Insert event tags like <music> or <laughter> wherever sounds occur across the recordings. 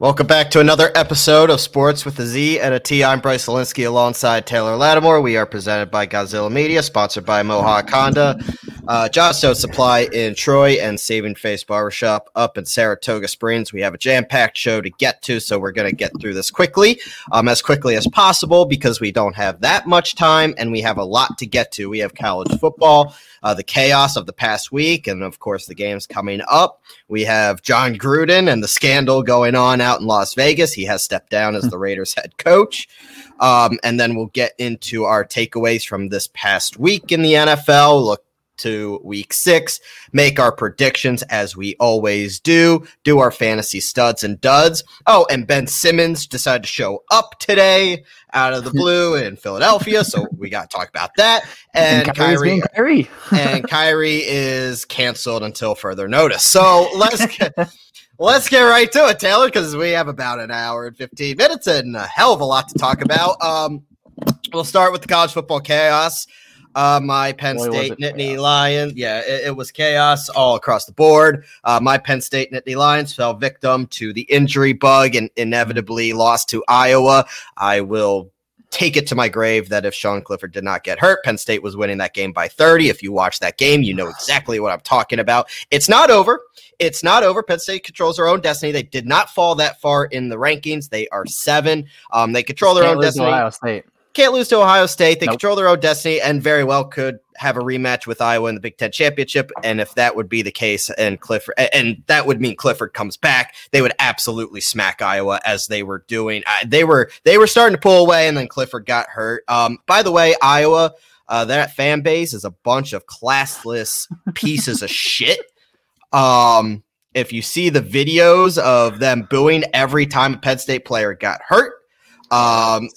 Welcome back to another episode of Sports with a Z and a T. I'm Bryce Zelinsky alongside Taylor Lattimore. We are presented by Godzilla Media, sponsored by Mohawk Honda, uh, Johnstone Supply in Troy, and Saving Face Barbershop up in Saratoga Springs. We have a jam packed show to get to, so we're going to get through this quickly, um, as quickly as possible, because we don't have that much time and we have a lot to get to. We have college football uh, the chaos of the past week, and of course, the games coming up. We have Jon Gruden and the scandal going on out in Las Vegas. He has stepped down as the Raiders head coach. Um, and then we'll get into our takeaways from this past week in the NFL. Look to week six, make our predictions as we always do, do our fantasy studs and duds. Oh, and Ben Simmons decided to show up today out of the <laughs> blue in Philadelphia, so we got to talk about that. And, and Kyrie, Kyrie. <laughs> and Kyrie is canceled until further notice. So let's <laughs> get. Let's get right to it, Taylor, because we have about an hour and 15 minutes and a hell of a lot to talk about. Um, we'll start with the college football chaos. Uh, my Penn Boy, State Nittany Lions, yeah, it, it, was chaos all across the board. Uh, my Penn State Nittany Lions fell victim to the injury bug and inevitably lost to Iowa. I will take it to my grave that if Sean Clifford did not get hurt, Penn State was winning that game by 30. If you watch that game, you know exactly what I'm talking about. It's not over. It's not over. Penn State controls their own destiny. They did not fall that far in the rankings. They are seven. Um, they control their own destiny. Ohio State can't lose to Ohio State. They nope. control their own destiny and very well could have a rematch with Iowa in the Big Ten championship. And if that would be the case, and Clifford, and that would mean Clifford comes back, they would absolutely smack Iowa as they were doing. They were they were starting to pull away, and then Clifford got hurt. Um, by the way, Iowa, uh, that fan base is a bunch of classless pieces of shit. Um, if you see the videos of them booing every time a Penn State player got hurt, um,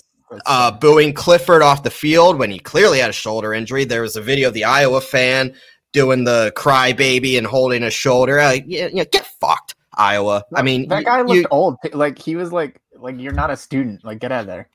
uh, booing Clifford off the field when he clearly had a shoulder injury. There was a video of the Iowa fan doing the crybaby and holding his shoulder. Uh, yeah, yeah, get fucked, Iowa. I mean, that guy looked you, old. Like he was like, like you're not a student. Like get out of there.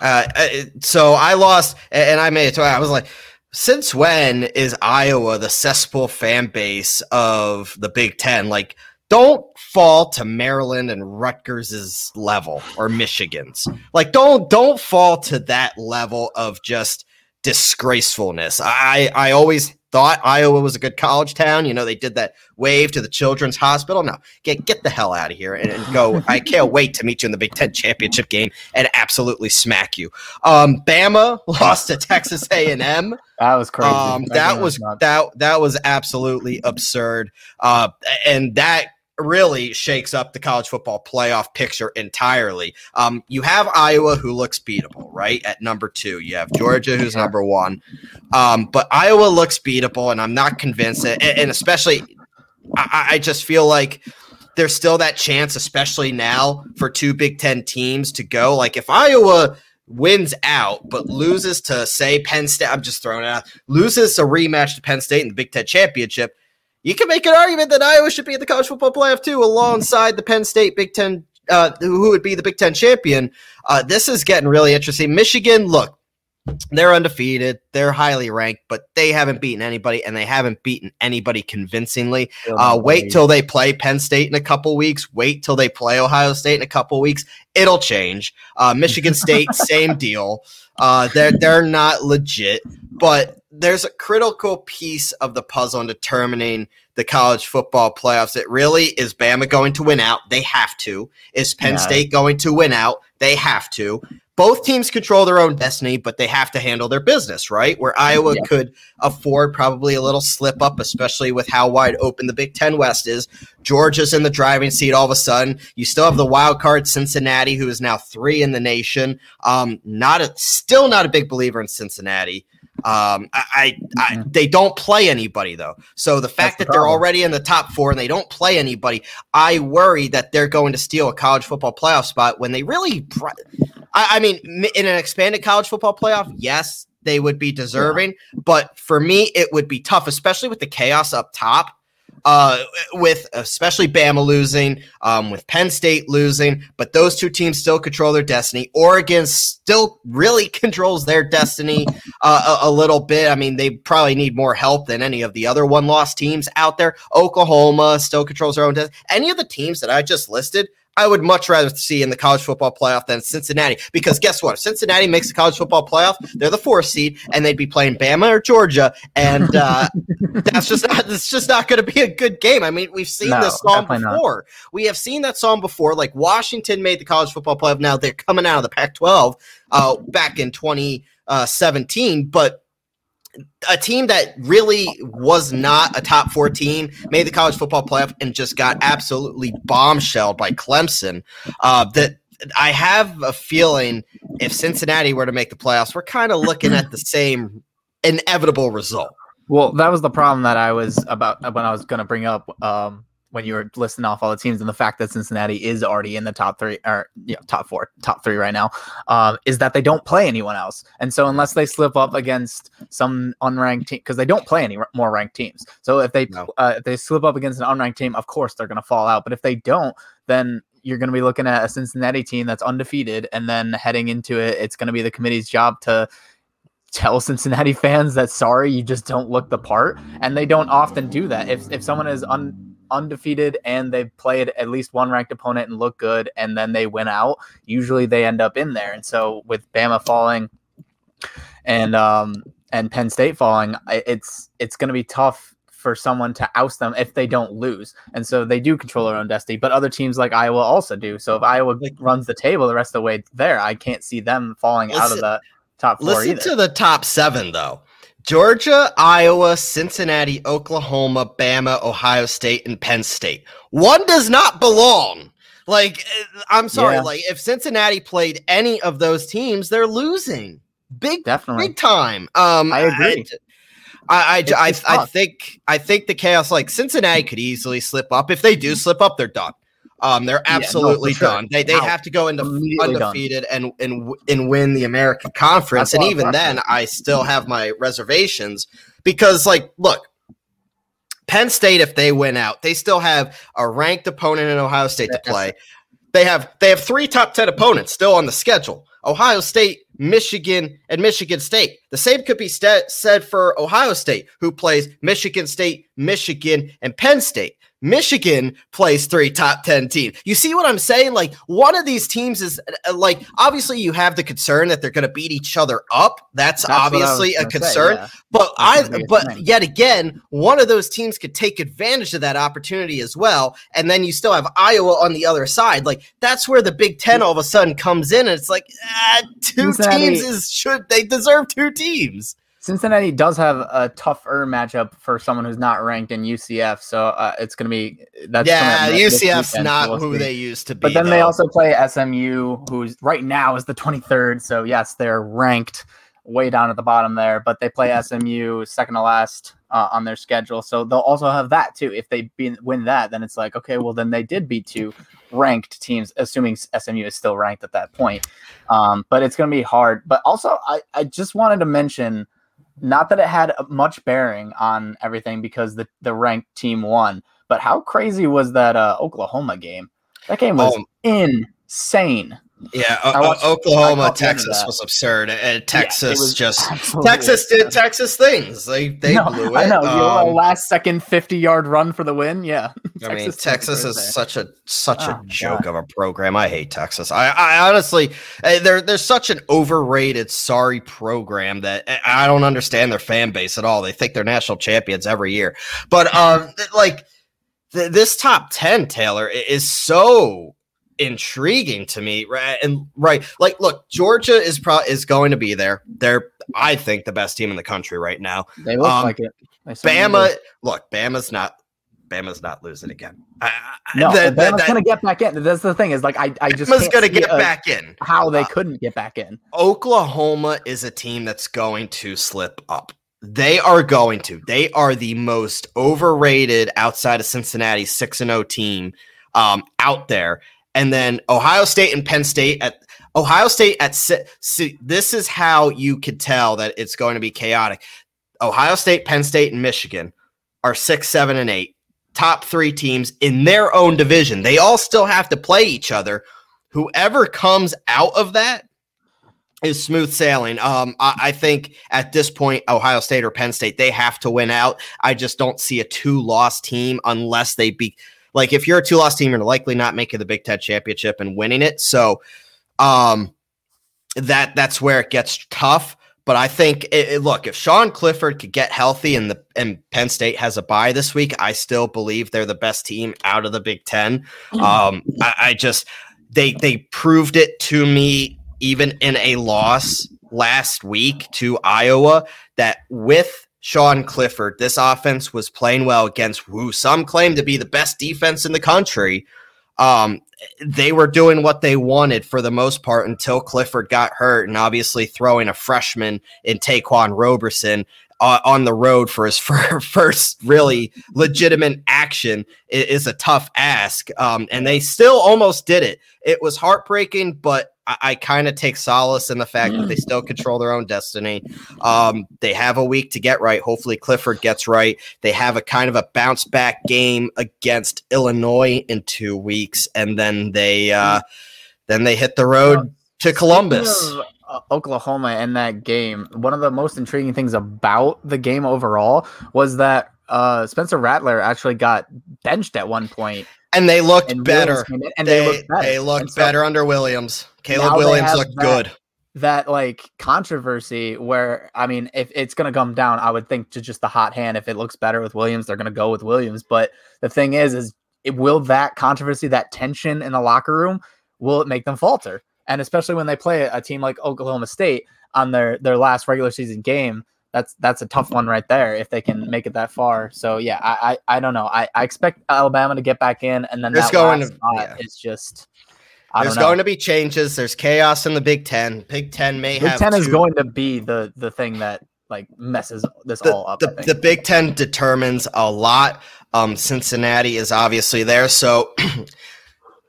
Uh, uh so I lost, and I made it to. I was like, since when is Iowa the cesspool fan base of the Big Ten? Like don't fall to Maryland and Rutgers's level or Michigan's. Like don't don't fall to that level of just disgracefulness. I I always thought Iowa was a good college town. You know, they did that wave to the children's hospital. No, get get the hell out of here and, and go. I can't <laughs> wait to meet you in the Big Ten championship game and absolutely smack you. Um, Bama <laughs> lost to Texas A and M. <laughs> That was crazy. Um, that, was, that that was absolutely absurd. Uh, and that really shakes up the college football playoff picture entirely. Um, you have Iowa, who looks beatable, right? At number two, you have Georgia, who's number one. Um, but Iowa looks beatable, and I'm not convinced. And, and especially, I, I just feel like there's still that chance, especially now, for two Big Ten teams to go. Like if Iowa wins out, but loses to say Penn State, I'm just throwing it out, loses a rematch to Penn State in the Big Ten championship you can make an argument that Iowa should be in the college football playoff too, alongside the Penn State Big Ten, uh, who would be the Big Ten champion. Uh, this is getting really interesting. Michigan, look, they're undefeated, they're highly ranked, but they haven't beaten anybody, and they haven't beaten anybody convincingly. Uh, wait till they play Penn State in a couple weeks. Wait till they play Ohio State in a couple weeks. It'll change. Uh, Michigan State, <laughs> same deal. Uh, they're they're not legit, but there's a critical piece of the puzzle in determining the college football playoffs. It really is Bama going to win out? They have to. Is Penn yeah. State going to win out? They have to. Both teams control their own destiny, but they have to handle their business, right? Where Iowa yeah. could afford probably a little slip up, especially with how wide open the Big Ten West is. Georgia's in the driving seat all of a sudden. You still have the wild card Cincinnati, who is now three in the nation. Um, not a, still not a big believer in Cincinnati. Um, I, I, I, mm-hmm. they don't play anybody though. So the fact That's that the they're already in the top four and they don't play anybody, I worry that they're going to steal a college football playoff spot when they really. I, I mean, in an expanded college football playoff, yes, they would be deserving. Yeah. But for me, it would be tough, especially with the chaos up top uh, with especially Bama losing, um, with Penn State losing, but those two teams still control their destiny. Oregon still really <laughs> controls their destiny uh, a, a, little bit. I mean, they probably need more help than any of the other one loss teams out there. Oklahoma still controls their own destiny. Any of the teams that I just listed, I would much rather see in the college football playoff than Cincinnati because guess what? If Cincinnati makes the college football playoff, they're the fourth seed, and they'd be playing Bama or Georgia, and uh, <laughs> that's just not that's just not going to be a good game. I mean, we've seen No, this song definitely not. before. We have seen that song before. Like Washington made the college football playoff. Now they're coming out of the Pac-12 uh, back in 2017, but a team that really was not a top four team made the college football playoff and just got absolutely bombshelled by Clemson. Uh, that I have a feeling if Cincinnati were to make the playoffs, we're kind of looking at the same inevitable result. Well, that was the problem that I was about when I was going to bring up um, when you were listing off all the teams and the fact that Cincinnati is already in the top three or you know, top four, top three right now, um, is that they don't play anyone else. And so unless they slip up against some unranked team, because they don't play any more ranked teams. So if they No. uh, if they slip up against an unranked team, of course they're going to fall out. But if they don't, then you're going to be looking at a Cincinnati team that's undefeated, and then heading into it, it's going to be the committee's job to tell Cincinnati <laughs> fans that sorry, you just don't look the part, and they don't often do that. If if someone is un, undefeated and they've played at least one ranked opponent and look good, and then they win out, usually they end up in there. And so with Bama falling, and um and Penn State falling, it's it's going to be tough for someone to oust them if they don't lose. And so they do control their own destiny, but other teams like Iowa also do. So if Iowa Like- runs the table the rest of the way there, I can't see them falling out of the top four Listen either. to the top seven, though. Georgia, Iowa, Cincinnati, Oklahoma, Bama, Ohio State, and Penn State. One does not belong. Like, eh, I'm sorry. Yeah. Like, if Cincinnati played any of those teams, they're losing big, Definitely. big time. Um, I agree. I, I, It's I, I think, I think the chaos. Like Cincinnati could easily slip up. If they do slip up, they're done. Um, they're no, for absolutely sure. done. They they Out. have to go into done. undefeated and and and win the American Conference. That's And even then, I still have my reservations because, like, look, Penn State, if they win out, they still have a ranked opponent in Ohio State to play. They have they have three top ten opponents still on the schedule: Ohio State, Michigan, and Michigan State. The same could be sta- said for Ohio State, who plays Michigan State, Michigan, and Penn State. Michigan plays three top 10 teams. You see what I'm saying? Like, one of these teams is uh, like, obviously, you have the concern that they're going to beat each other up. That's, That's what I was obviously a gonna say, concern. yeah. But That's I, but thing. yet again, one of those teams could take advantage of that opportunity as well, and then you still have Iowa on the other side. Like that's where the Big Ten all of a sudden comes in, and it's like ah, two Cincinnati- teams is should they deserve two teams? Cincinnati does have a tougher matchup for someone who's not ranked in UCF, so uh, it's going to be that's yeah, this UCF's not we'll who see. they used to be. But then they also play SMU, who's right now is the 23rd. So yes, they're ranked way down at the bottom there, but they play SMU second to last uh, on their schedule. So they'll also have that too. If they be, win that, then it's like okay, well then they did beat two ranked teams, assuming SMU is still ranked at that point. Um, but it's going to be hard. But also, I, I just wanted to mention. Not that it had much bearing on everything because the, the ranked team won, but how crazy was that uh, Oklahoma game? That game was Oh. insane. Yeah, o- watched- Oklahoma, caught the end of Texas was absurd, and Texas was just <laughs> absolutely Texas did. Texas things. They they No, blew <laughs> it. I know. you know, Um, last second 50 yard run for the win. Yeah. <laughs> I mean, Texas Texas is there. such a such Oh a joke of a program. I hate Texas. I, I honestly, eh, they're they're such an overrated, sorry program that I don't understand their fan base at all. They think they're national champions every year, but um, like this top ten, Taylor is so intriguing to me. Right, and right, like, look, Georgia is pro is going to be there. They're, I think, the best team in the country right now. They look um, like it. Bama, do. look, Bama's not. Bama's not losing again. I- No, that- Bama's that- to get back in. That's the thing is like, I, I just Bama's gonna get back in. how they Uh, couldn't get back in. Oklahoma is a team that's going to slip up. They are going to. They are the most overrated outside of Cincinnati 6 and 0 team um, out there. And then Ohio State and Penn State at Ohio State at see, this is how you could tell that it's going to be chaotic. Ohio State, Penn State, and Michigan are 6, 7 and 8. Top 3 teams in their own division. They all still have to play each other. Whoever comes out of that is smooth sailing. Um, I, I think at this point, Ohio State or Penn State, they have to win out. I just don't see a two-loss team unless they be Like if you're a two loss team, you're likely not making the Big Ten championship and winning it. So um that that's where it gets tough. But I think it, it, look, if Sean Clifford could get healthy and the and Penn State has a bye this week, I still believe they're the best team out of the Big Ten. Um, I, I just they they proved it to me even in a loss last week to Iowa that with Sean Clifford, this offense was playing well against who some claim to be the best defense in the country. Um, they were doing what they wanted for the most part until Clifford got hurt, and obviously throwing a freshman in Ta'Quan Roberson uh, on the road for his <laughs> first really legitimate action is, a tough ask. Um, and they still almost did it. It was heartbreaking, but I, I kind of take solace in the fact that they still control their own destiny. Um, they have a week to get right. Hopefully, Clifford gets right. They have a kind of a bounce back game against Illinois in two weeks, and then they uh, then they hit the road to Columbus. Uh, Oklahoma in that game, one of the most intriguing things about the game overall was that uh, Spencer Rattler actually got benched at one point, and they looked and better. and they, they looked better. They looked so better under Williams. Caleb Williams looked that, good. That like controversy where I mean, if it's gonna come down, I would think to just the hot hand. If it looks better with Williams, they're gonna go with Williams. But the thing is, is it will that controversy, that tension in the locker room, will it make them falter? and especially when they play a team like Oklahoma State on their their last regular season game, that's that's a tough one right there if they can make it that far. So yeah, I I, I don't know. I, I expect Alabama to get back in, and then There's that going to, yeah. is just. I There's going to be changes. There's chaos in the Big Ten. Big Ten may Big have. Ten two. is going to be the the thing that like messes this the, all up. The, the Big Ten determines a lot. Um, Cincinnati is obviously there, so <clears throat>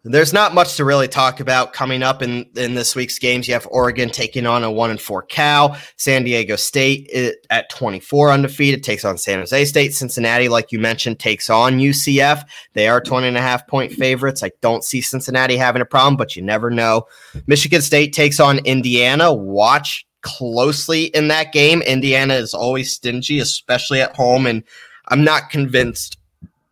There's not much to really talk about coming up in, in this week's games. You have Oregon taking on a one and four Cal. San Diego State at 24 undefeated takes on San Jose State. Cincinnati, like you mentioned, takes on UCF. They are 20 and a half point favorites. I don't see Cincinnati having a problem, but you never know. Michigan State takes on Indiana. Watch closely in that game. Indiana is always stingy, especially at home, and I'm not convinced,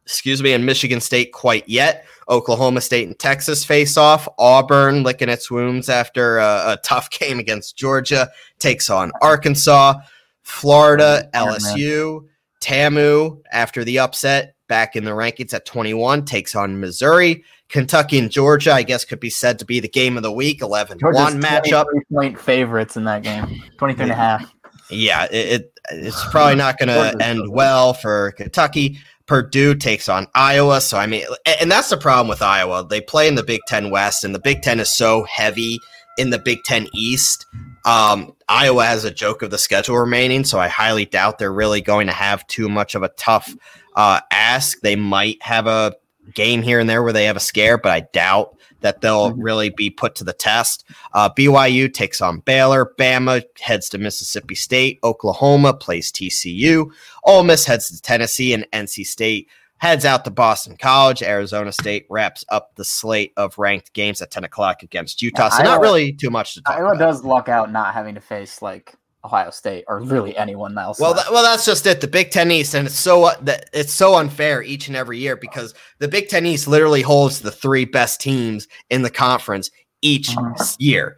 excuse me, in Michigan State quite yet. Oklahoma State and Texas face off. Auburn licking its wounds after a, a tough <laughs> game against Georgia takes on Arkansas. Florida, LSU, TAMU after the upset back in the rankings at 21 takes on Missouri. Kentucky and Georgia, I guess, could be said to be the game of the week. 11 1 matchup. Point favorites in that game, 23 and a half. Yeah, it, it it's probably not going to end well for Kentucky. Purdue takes on Iowa. So, I mean, and that's the problem with Iowa. They play in the Big Ten West, and the Big Ten is so heavy in the Big Ten East. Um, Iowa has a joke of the schedule remaining, so I highly doubt they're really going to have too much of a tough uh, ask. They might have a game here and there where they have a scare, but I doubt that they'll mm-hmm. really be put to the test. Uh, BYU takes on Baylor. Bama heads to Mississippi State. Oklahoma plays TCU. Ole Miss heads to Tennessee, and NC State heads out to Boston College. Arizona State wraps up the slate of ranked games at 10 o'clock against Utah. So, Iowa, not really too much to talk Iowa about. does luck out not having to face like Ohio State or really anyone else. Well, that, well, that's just it. The Big Ten East, and it's so uh, that it's so unfair each and every year because the Big Ten East literally holds the three best teams in the conference each mm-hmm. year: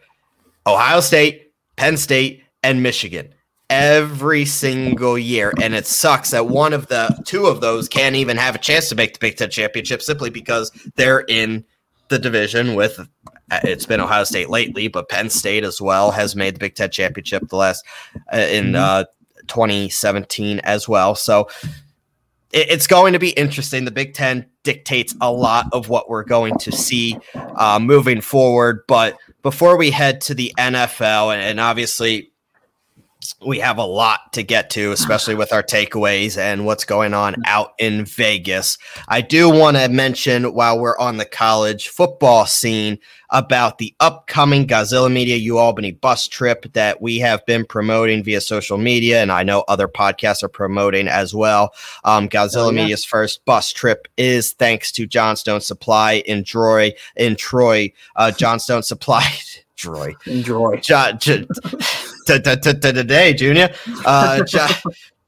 Ohio State, Penn State, and Michigan. Every single year, and it sucks that one of the two of those can't even have a chance to make the Big Ten championship simply because they're in the division with it's been Ohio State lately, but Penn State as well has made the Big Ten championship the last uh, in mm-hmm. uh, 2017 as well. So it, it's going to be interesting. The Big Ten dictates a lot of what we're going to see uh, moving forward. But before we head to the NFL, and obviously we have a lot to get to, <sighs> especially with our takeaways and what's going on out in Vegas. I do want to mention while we're on the college football scene about the upcoming Godzilla Media U Albany bus trip that we have been promoting via social media, and I know other podcasts are promoting as well. Um, Godzilla oh, yeah. Media's first bus trip is thanks to Johnstone Supply in Troy. In Troy, uh, Johnstone Supply. <laughs> Troy. Enjoy. <laughs> today, Junior. Uh,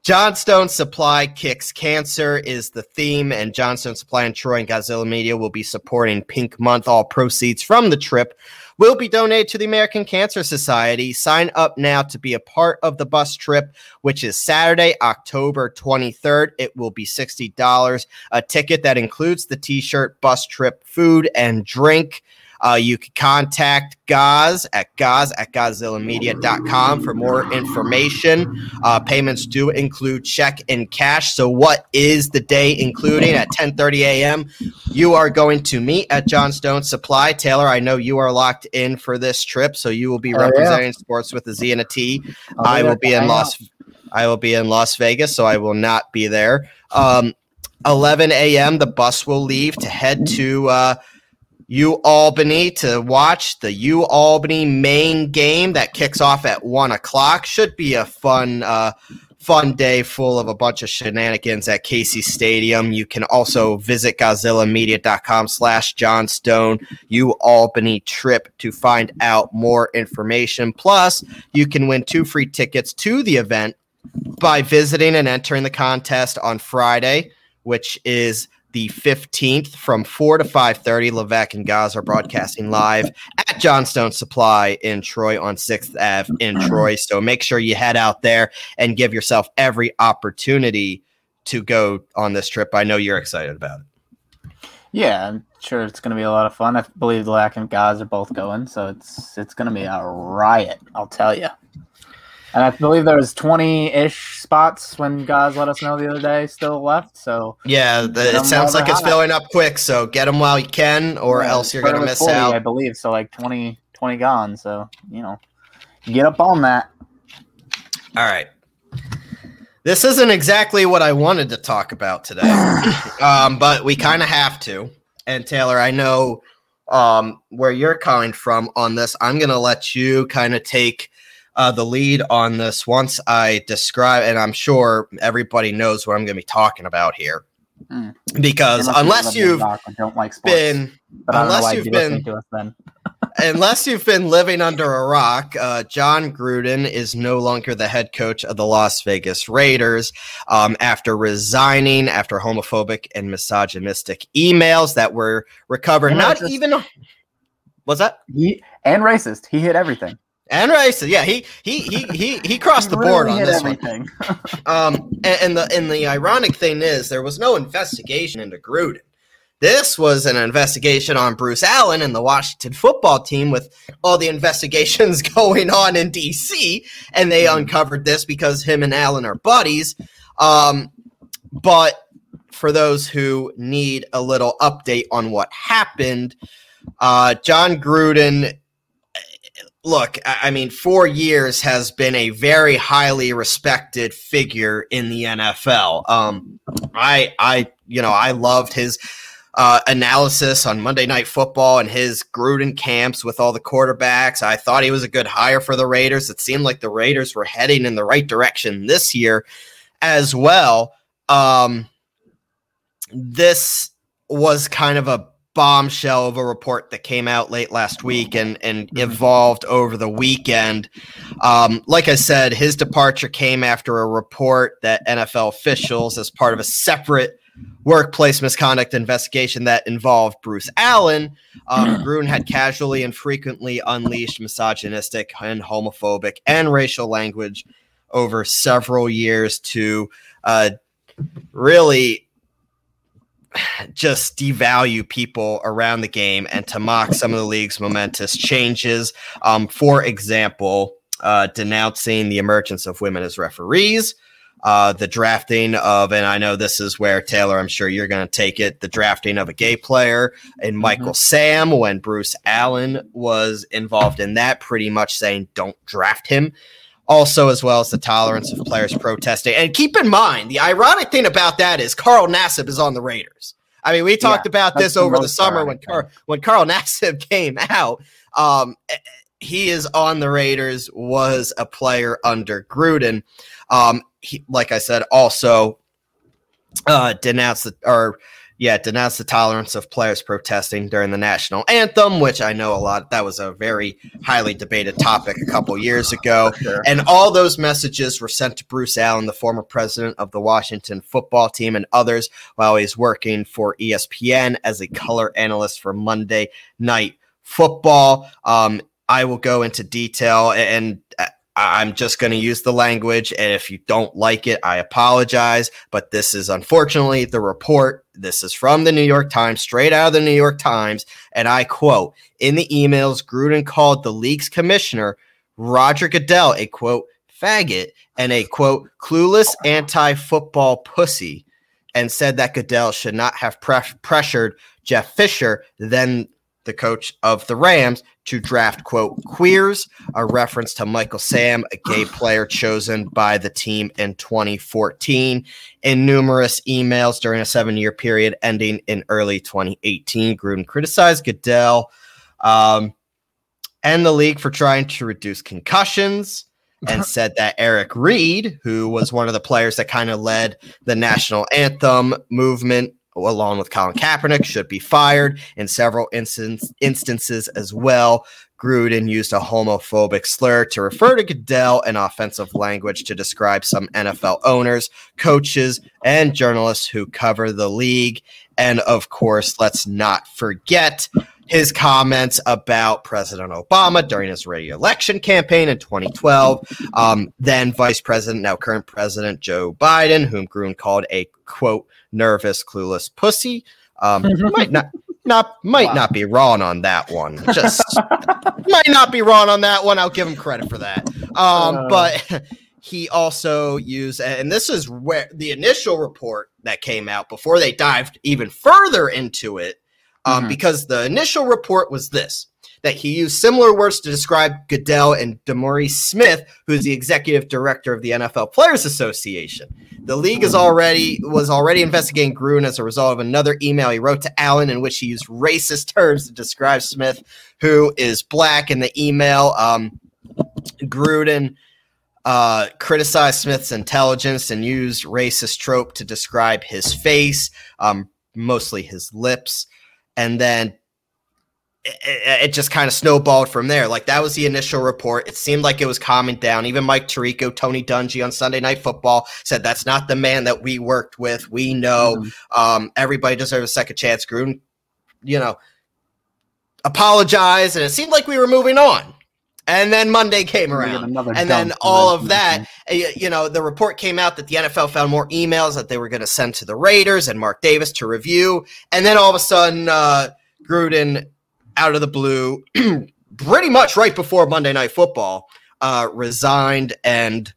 Johnstone Supply Kicks Cancer is the theme, and Johnstone Supply and Troy and Godzilla Media will be supporting Pink Month. All proceeds from the trip will be donated to the American Cancer Society. Sign up now to be a part of the bus trip, which is Saturday, October 23rd. It will be $60. A ticket that includes the t shirt, bus trip, food, and drink. Uh, you can contact Gaz at Gaz at GodzillaMedia.com for more information. Uh, payments do include check and cash. So, what is the day including at 10:30 a.m.? You are going to meet at Johnstone Supply. Taylor, I know you are locked in for this trip, so you will be Oh, yeah. representing sports with a Z and a T. I'll I will be in Las. I will be in Las Vegas, so I will not be there. Um, 11 a.m. The bus will leave to head to uh, U Albany to watch the U Albany main game that kicks off at one o'clock. Should be a fun, uh, fun day full of a bunch of shenanigans at Casey Stadium. You can also visit GodzillaMedia.com slash Johnstone U Albany trip to find out more information. Plus, you can win two free tickets to the event by visiting and entering the contest on Friday, which is the 15th from 4 to 5.30 levesque and gaz are broadcasting live at johnstone supply in troy on 6th ave in troy so make sure you head out there and give yourself every opportunity to go on this trip i know you're excited about it Yeah, I'm sure it's going to be a lot of fun. I believe Lack and Gaz are both going, so it's it's going to be a riot. I'll tell you. And I believe there was twenty ish spots when guys let us know the other day still left. So yeah the, it sounds like it's hot. filling up quick so get them while you can or Yeah, else you're going to miss 40, out I believe so. Like 20, 20 gone. So you know, get up on that. All right. This isn't exactly what I wanted to talk about today, <coughs> um, but we kind of have to. And Taylor, I know um, where you're coming from on this. I'm going to let you kind of take uh, the lead on this once I describe, and I'm sure everybody knows what I'm going to be talking about here. Hmm. Because Unless unless you live in you've don't like sports, been but I don't know unless you've you'd be listening been- to us then. <laughs> unless you've been living under a rock, uh, Jon Gruden is no longer the head coach of the Las Vegas Raiders um, after resigning after homophobic and misogynistic emails that were recovered. And Not racist. even was that He and racist. He hit everything. And racist. Yeah, he he he he he <laughs> crossed He the board on this one. everything. <laughs> Um, and, and the and the ironic thing is, there was no investigation into Gruden. This was an investigation on Bruce Allen and the Washington football team, with all the investigations <laughs> going on in D.C. And they uncovered this because him and Allen are buddies. Um, but for those who need a little update on what happened, uh, Jon Gruden look, I mean, four years has been a very highly respected figure in the NFL. Um, I, I, you know, I loved his uh, analysis on Monday Night Football and his Gruden camps with all the quarterbacks. I thought he was a good hire for the Raiders. It seemed like the Raiders were heading in the right direction this year as well. Um, this was kind of a bombshell of a report that came out late last week and and Mhm. evolved over the weekend. Um, like I said, his departure came after a report that NFL officials, as part of a separate workplace misconduct investigation that involved Bruce Allen, um, <clears throat> Gruden had casually and frequently unleashed misogynistic and homophobic and racial language over several years to uh, really just devalue people around the game and to mock some of the league's momentous changes. Um, for example, uh, denouncing the emergence of women as referees, uh, the drafting of, and I know this is where Taylor, I'm sure you're going to take it, the drafting of a gay player and Michael Sam when Bruce Allen was involved in that, pretty much saying don't draft him. Also, as well as the tolerance of players protesting. And keep in mind, the ironic thing about that is Carl Nassib is on the Raiders. I mean, we talked about this over the most summer when Car- when Carl <laughs> Nassib came out. Um, eh, he is on the Raiders, was a player under Gruden. Um, he, like I said, also uh, denounced the, or yeah, denounced the tolerance of players protesting during the national anthem, which I know a lot. That was a very highly debated topic a couple years ago. Sure. And all those messages were sent to Bruce Allen, the former president of the Washington football team, and others while he's working for ESPN as a color analyst for Monday Night Football. Um, I will go into detail and uh, I'm just going to use the language. And if you don't like it, I apologize. But this is unfortunately the report. This is from the New York Times, straight out of the New York Times. And I quote In the emails, Gruden called the league's commissioner, Roger Goodell, a quote, faggot and a quote, clueless anti football pussy, and said that Goodell should not have pre- pressured Jeff Fisher, then the coach of the Rams, to draft, quote, queers, a reference to Michael Sam, a gay <sighs> player chosen by the team in 2014. In numerous emails during a seven year period ending in early 2018, Gruden criticized Goodell um, and the league for trying to reduce concussions. And <laughs> said that Eric Reid, who was one of the players that kind of led the national anthem movement along with Colin Kaepernick, should be fired in several instance, instances as well. Gruden used a homophobic slur to refer to Goodell and offensive language to describe some NFL owners, coaches, and journalists who cover the league. And of course, let's not forget his comments about President Obama during his re-election campaign in 2012. Um, then Vice President, now current President Joe Biden, whom Gruden called a quote nervous, clueless pussy. Um, <laughs> might not not might wow. not be wrong on that one. Just <laughs> might not be wrong on that one. I'll give him credit for that. Um, uh. but he also used, and this is where the initial report that came out before they dived even further into it, um, mm-hmm. because the initial report was this that he used similar words to describe Goodell and DeMaurice Smith, who is the executive director of the NFL Players Association. The league is already was already investigating Gruden as a result of another email he wrote to Allen in which he used racist terms to describe Smith, who is black. In the email, um, Gruden uh, criticized Smith's intelligence and used racist trope to describe his face, um, mostly his lips, and then it, it, just kind of snowballed from there. Like that was the initial report. It seemed like it was calming down. Even Mike Tirico, Tony Dungy on Sunday Night Football said that's not the man that we worked with. We know mm-hmm. um, everybody deserves a second chance. Gruden, you know, apologized, and it seemed like we were moving on. And then Monday came around, and then all of that, eh, you know, the report came out that the NFL found more emails that they were going to send to the Raiders and Mark Davis to review, and then all of a sudden, uh, Gruden out of the blue, <clears throat> pretty much right before Monday Night Football, uh, resigned and.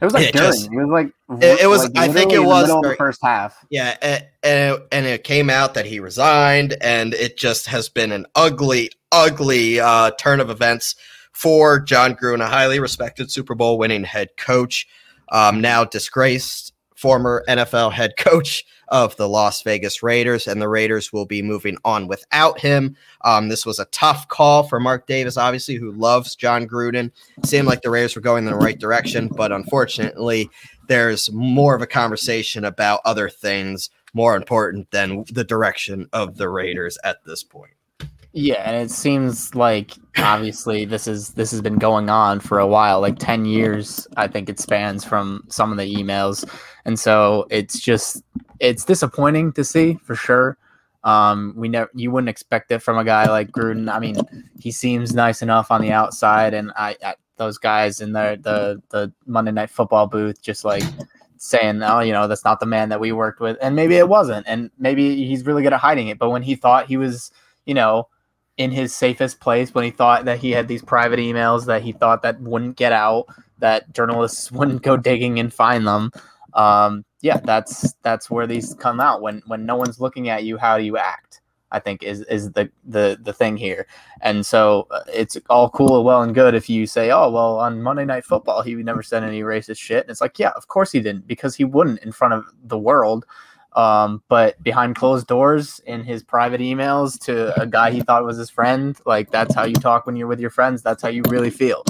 It was like it during. Just, it was like it, it was. Like I think it was the, the first half. Yeah, and, and it, and it came out that he resigned, and it just has been an ugly, ugly uh, turn of events for Jon Gruden, a highly respected Super Bowl winning head coach, um, now disgraced former NFL head coach of the Las Vegas Raiders, and the Raiders will be moving on without him. Um, this was a tough call for Mark Davis, obviously, who loves Jon Gruden. seemed like the Raiders were going in the right direction, but unfortunately, there's more of a conversation about other things more important than the direction of the Raiders at this point. Yeah, and it seems like obviously this is this has been going on for a while, like 10 years I think it spans from some of the emails. And so it's just it's disappointing to see for sure. Um, we never you wouldn't expect it from a guy like Gruden. I mean, he seems nice enough on the outside, and I, I those guys in the the the Monday Night Football booth just like saying, "Oh, you know, that's not the man that we worked with," and maybe it wasn't, and maybe he's really good at hiding it. But when he thought he was, you know, in his safest place, when he thought that he had these private emails that he thought that wouldn't get out, that journalists <laughs> wouldn't go digging and find them, um, yeah, that's that's where these come out. When when no one's looking at you, how do you act? I think is is the the the thing here. And so uh, it's all cool, and well and good if you say, "Oh, well, on Monday Night Football, he never said any racist shit." And it's like, yeah, of course he didn't, because he wouldn't in front of the world. Um, but behind closed doors in his private emails to a guy he thought was his friend, like that's how you talk when you're with your friends. That's how you really feel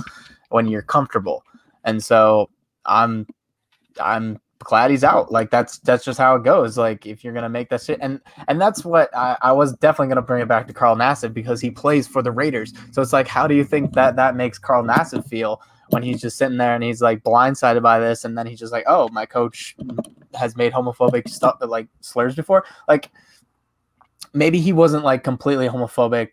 when you're comfortable. And so I'm I'm glad he's out. Like that's that's just how it goes. Like if you're gonna make that shit, and and that's what I, I was definitely gonna bring it back to Carl Nassib because he plays for the Raiders. So it's like, how do you think that that makes Carl Nassib feel when he's just sitting there and he's like blindsided by this, and then he's just like, oh, my coach has made homophobic stuff that like slurs before. Like maybe he wasn't like completely homophobic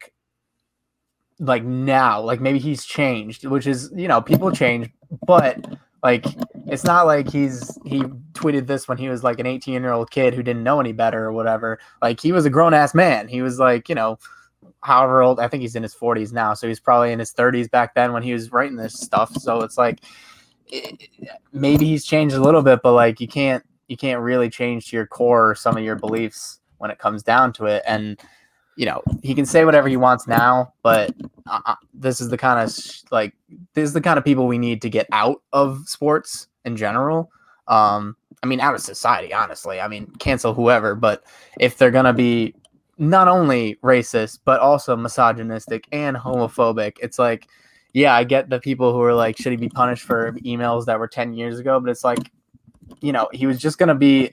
like now like maybe he's changed which is you know people change but like it's not like he's he tweeted this when he was like an 18 year old kid who didn't know any better or whatever. Like he was a grown ass man. He was like, you know, however old, I think he's in his 40s now. So he's probably in his 30s back then when he was writing this stuff. So it's like it, maybe he's changed a little bit, but like you can't you can't really change to your core some of your beliefs when it comes down to it. And you know, he can say whatever he wants now, but uh, uh this is the kind of like this is the kind of people we need to get out of sports in general. Um, I mean, out of society, honestly. I mean, cancel whoever, but if they're gonna be not only racist but also misogynistic and homophobic, it's like, yeah, I get the people who are like, should he be punished for emails that were ten years ago? But it's like, you know, he was just gonna be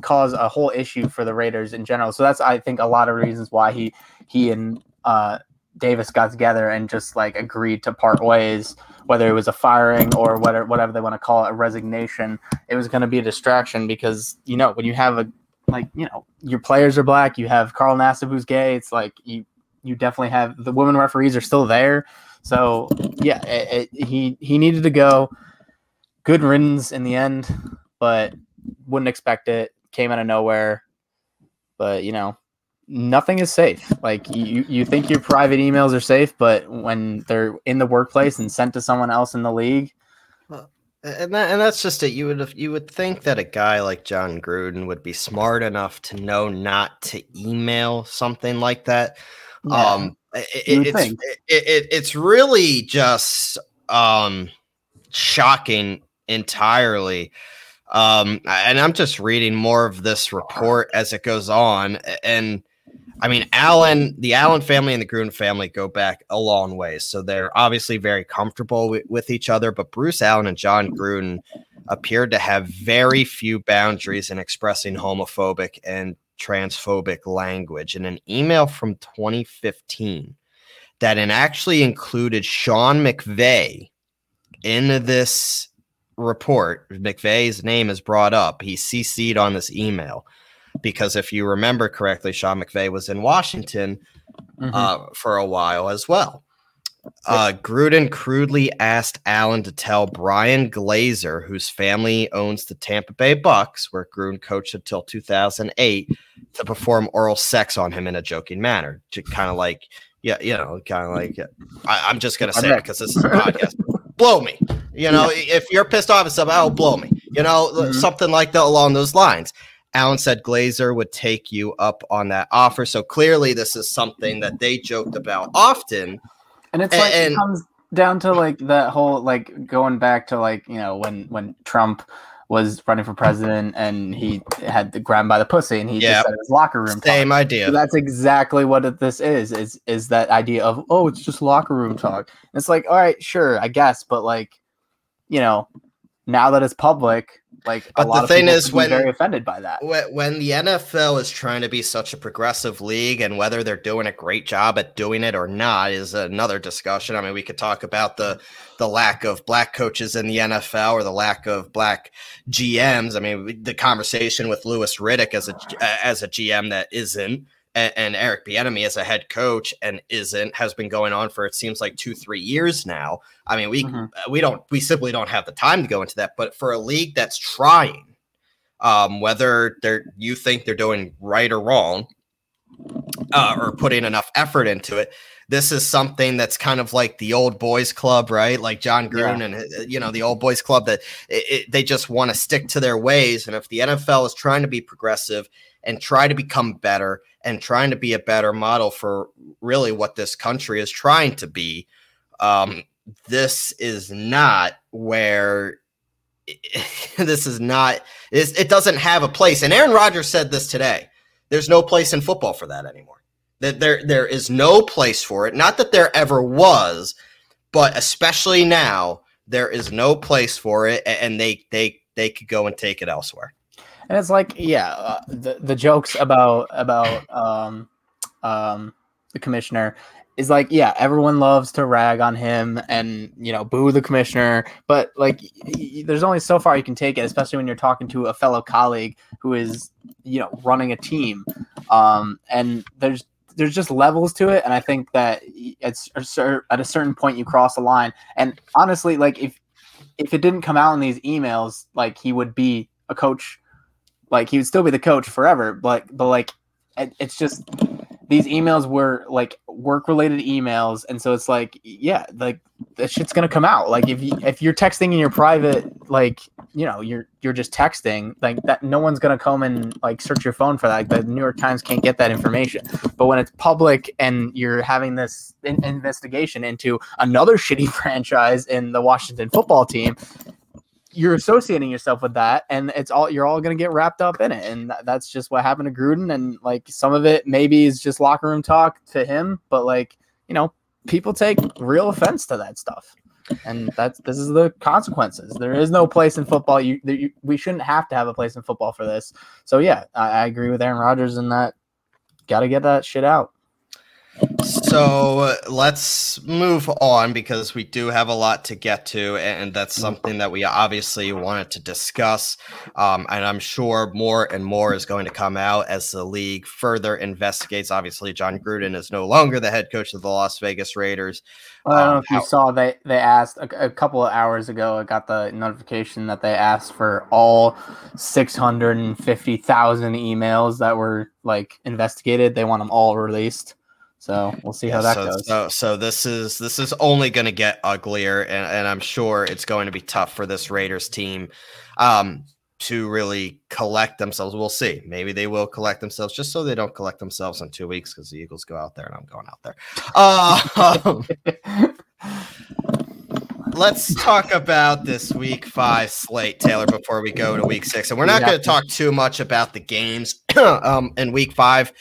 cause a whole issue for the Raiders in general. So that's I think a lot of reasons why he he and uh, Davis got together and just like agreed to part ways, whether it was a firing or whatever whatever they want to call it, a resignation. It was going to be a distraction because you know when you have a like you know your players are black, you have Carl Nassib who's gay. It's like you you definitely have the women referees are still there. So yeah, it, it, he he needed to go. Good riddance in the end, but wouldn't expect it came out of nowhere. But you know, nothing is safe. Like you, you think your private emails are safe, but when they're in the workplace and sent to someone else in the league, and that, and that's just it. You would you would think that a guy like Jon Gruden would be smart enough to know not to email something like that. Yeah, um, it, it's it, it, it's really just um shocking entirely um, and I'm just reading more of this report as it goes on. And I mean, Allen, the Allen family and the Gruden family go back a long ways. So they're obviously very comfortable with, with each other. But Bruce Allen and Jon Gruden appeared to have very few boundaries in expressing homophobic and transphobic language. In an email from 2015 that actually included Sean McVay in this report, McVay's name is brought up. He CC'd on this email because if you remember correctly, Sean McVay was in Washington mm-hmm. uh, for a while as well. Uh, Gruden crudely asked Allen to tell Bryan Glazer, whose family owns the Tampa Bay Bucks, where Gruden coached until 2008, to perform oral sex on him in a joking manner, to kind of like, yeah, you know, kind of like, I, am just gonna say it because this is a podcast. <laughs> Blow me, you know, yeah. if you're pissed off at something, oh, blow me. You know, mm-hmm. something like that along those lines. Allen said Glazer would take you up on that offer. So clearly, this is something that they joked about often. And it's like and, it comes down to like that whole like going back to like you know when when Trump was running for president and he had the grab by the pussy and he yeah, just said his locker room same talk. idea. So that's exactly what this is is is that idea of oh it's just locker room mm-hmm. talk. And it's like all right sure i guess but like you know, now that it's public, like but the thing is when very offended by that. when the nfl is trying to be such a progressive league and whether they're doing a great job at doing it or not is another discussion. I mean we could talk about the the lack of black coaches in the nfl or the lack of black gms i mean the conversation with Louis Riddick as a as a gm that isn't and, and Eric Bieniemy as a head coach and isn't has been going on for it seems like two three years now. I mean, we mm-hmm. we don't we simply don't have the time to go into that. But for a league that's trying, um, whether they're you think they're doing right or wrong, uh, or putting enough effort into it. This is something that's kind of like the old boys club, right? Like Jon Gruden yeah. and uh, you know the old boys club that it, it, they just want to stick to their ways. And if the NFL is trying to be progressive and try to become better and trying to be a better model for really what this country is trying to be. Um, this is not where <laughs> this is not it doesn't have a place and aaron rodgers said this today there's no place in football for that anymore that there there is no place for it not that there ever was but especially now there is no place for it and they they they could go and take it elsewhere. And it's like, yeah, uh, the the jokes about about um um the commissioner is like, yeah, everyone loves to rag on him and you know boo the commissioner, but like, y- there's only so far you can take it, especially when you're talking to a fellow colleague who is you know running a team, um, and there's there's just levels to it, and I think that it's at a certain point you cross a line, and honestly, like if if it didn't come out in these emails, like he would be a coach, like he would still be the coach forever, but but like it, it's just these emails were like work related emails and so it's like yeah like that shit's gonna come out. Like if you if you're texting in your private like you know you're you're just texting like that no one's gonna come and like search your phone for that. Like, the new york times can't get that information. But when it's public and you're having this in- investigation into another shitty <laughs> franchise in the washington football team you're associating yourself with that and it's all you're all going to get wrapped up in it and th- that's just what happened to gruden and like some of it maybe is just locker room talk to him but like you know people take real offense to that stuff and that's this is the consequences. There is no place in football you, you we shouldn't have to have a place in football for this. So yeah i, I agree with aaron rodgers in that got to get that shit out So uh, let's move on because we do have a lot to get to, and that's something that we obviously wanted to discuss. Um, and I'm sure more and more is going to come out as the league further investigates. Obviously, Jon Gruden is no longer the head coach of the Las Vegas Raiders. I don't know Um, if you how- saw they they asked a, a couple of hours ago. I got the notification that they asked for all six hundred and fifty thousand emails that were like investigated. They want them all released. So we'll see how that so, goes. So, so this is this is only going to get uglier, and, and I'm sure it's going to be tough for this Raiders team um, to really collect themselves. We'll see. Maybe they will collect themselves, just so they don't collect themselves in two weeks because the Eagles go out there, and I'm going out there. Uh, <laughs> <laughs> let's talk about this Week Five slate, Taylor, before we go to Week Six, and we're not going to to. talk too much about the games <clears throat> um, in Week Five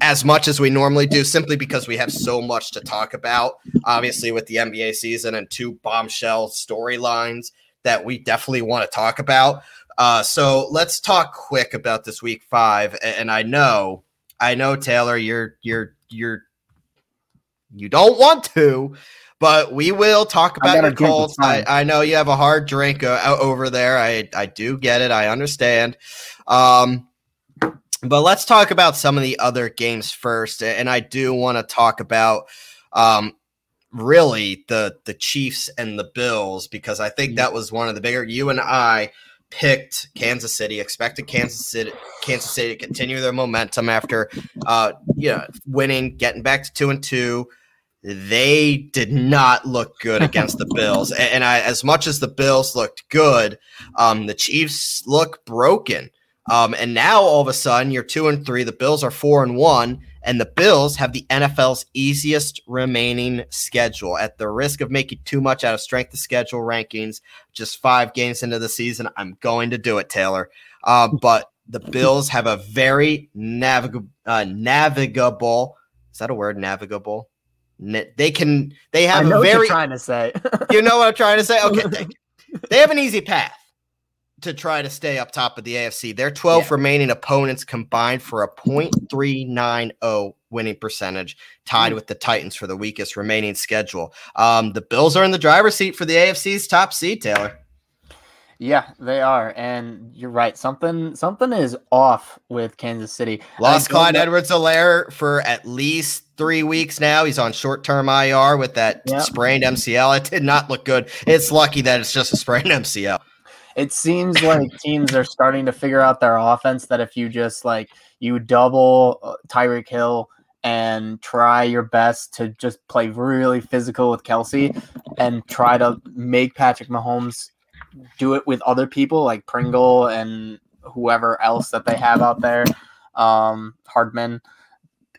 as much as we normally do, simply because we have so much to talk about. Obviously, with the NBA season and two bombshell storylines that we definitely want to talk about. Uh, so let's talk quick about this week five. And I know, I know, Taylor, you're you're you're you don't want to, but we will talk about got a your drink, Colts. I, I know you have a hard drink uh, out over there. I I do get it. I understand. Um, but let's talk about some of the other games first. And I do want to talk about um, really the the Chiefs and the Bills because I think that was one of the bigger. You and I picked Kansas City, expected Kansas City Kansas City to continue their momentum after uh, you know winning, getting back to two and two. They did not look good against the Bills, and I, as much as the Bills looked good, um, the Chiefs look broken. Um, and now all of a sudden you're two and three. The Bills are four and one, and the Bills have the NFL's easiest remaining schedule. At the risk of making too much out of strength of schedule rankings, just five games into the season, I'm going to do it, Taylor. Uh, but the Bills have a very navigable, uh, navigable. Is that a word? Navigable. They can. They I have know a what very. you're trying to say. <laughs> you know what I'm trying to say? Okay, <laughs> they, they have an easy path to try to stay up top of the AFC. Their 12 Yeah. remaining opponents combined for a .390 winning percentage, tied Mm. with the Titans for the weakest remaining schedule. Um, the Bills are in the driver's seat for the AFC's top seed, Taylor. Yeah, they are, and you're right. Something something is off with Kansas City. Lost Clyde know- Edwards-Helaire for at least three weeks now. He's on short term IR with that Yeah. sprained MCL. It did not look good. It's lucky that it's just a sprained MCL. it seems like teams are starting to figure out their offense that if you just like you double uh, Tyreek Hill and try your best to just play really physical with Kelce and try to make Patrick Mahomes do it with other people like Pringle and whoever else that they have out there, um, Hardman,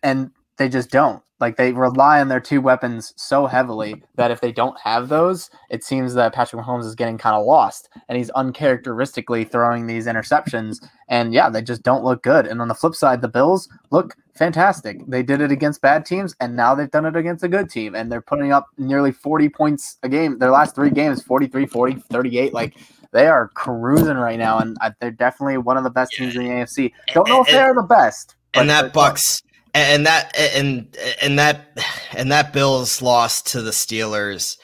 and they just don't. Like they rely on their two weapons so heavily that if they don't have those, it seems that Patrick Mahomes is getting kind of lost and he's uncharacteristically throwing these interceptions. And yeah, they just don't look good. And on the flip side, the Bills look fantastic. They did it against bad teams and now they've done it against a good team and they're putting up nearly 40 points a game. Their last three games 43, 40, 38. Like they are cruising right now, and uh, they're definitely one of the best teams in the AFC. Don't know if they're the best. but and that Bucks and that and and that and that Bills loss to the Steelers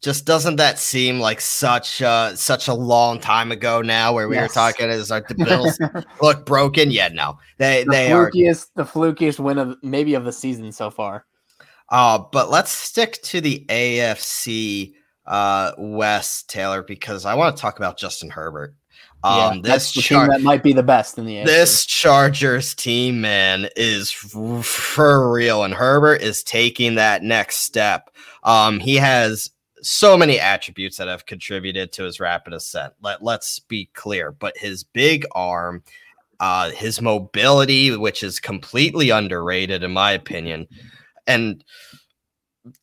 just doesn't that seem like such uh such a long time ago now where we Yes. were talking is like the <laughs> Bills look broken? Yeah, no. They the they are flukiest, the flukiest win of maybe of the season so far. uh but let's stick to the AFC uh West, Taylor, because I want to talk about Justin Herbert. Um that's this char- team that might be the best in the AFC. this Chargers team, man, is for real, and Herbert is taking that next step. Um, he has so many attributes that have contributed to his rapid ascent. Let Let's be clear, but his big arm, uh, his mobility, which is completely underrated in my opinion, and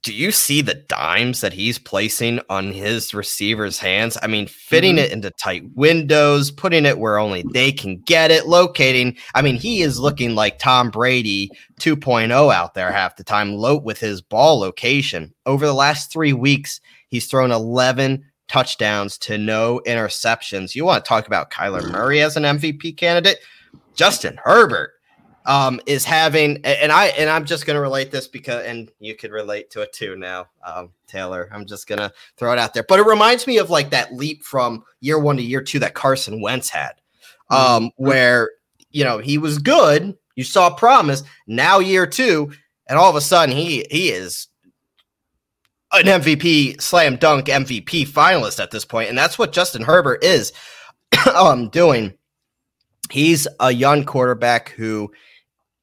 do you see the dimes that he's placing on his receivers' hands? I mean, fitting Mhm. it into tight windows, putting it where only they can get it, locating. I mean, he is looking like Tom Brady 2.0 out there half the time, low with his ball location. Over the last three weeks, he's thrown 11 touchdowns to no interceptions. You want to talk about Kyler Murray as an MVP candidate? Justin Herbert um, is having, and I and I'm just to relate this because, and you could relate to it too now, um, Taylor. I'm just to throw it out there, but it reminds me of like that leap from year one to year two that Carson Wentz had, um, where you know he was good, you saw promise. Now year two, and all of a sudden he he is an MVP slam dunk MVP finalist at this point, and that's what Justin Herbert is <coughs> um doing. He's a young quarterback who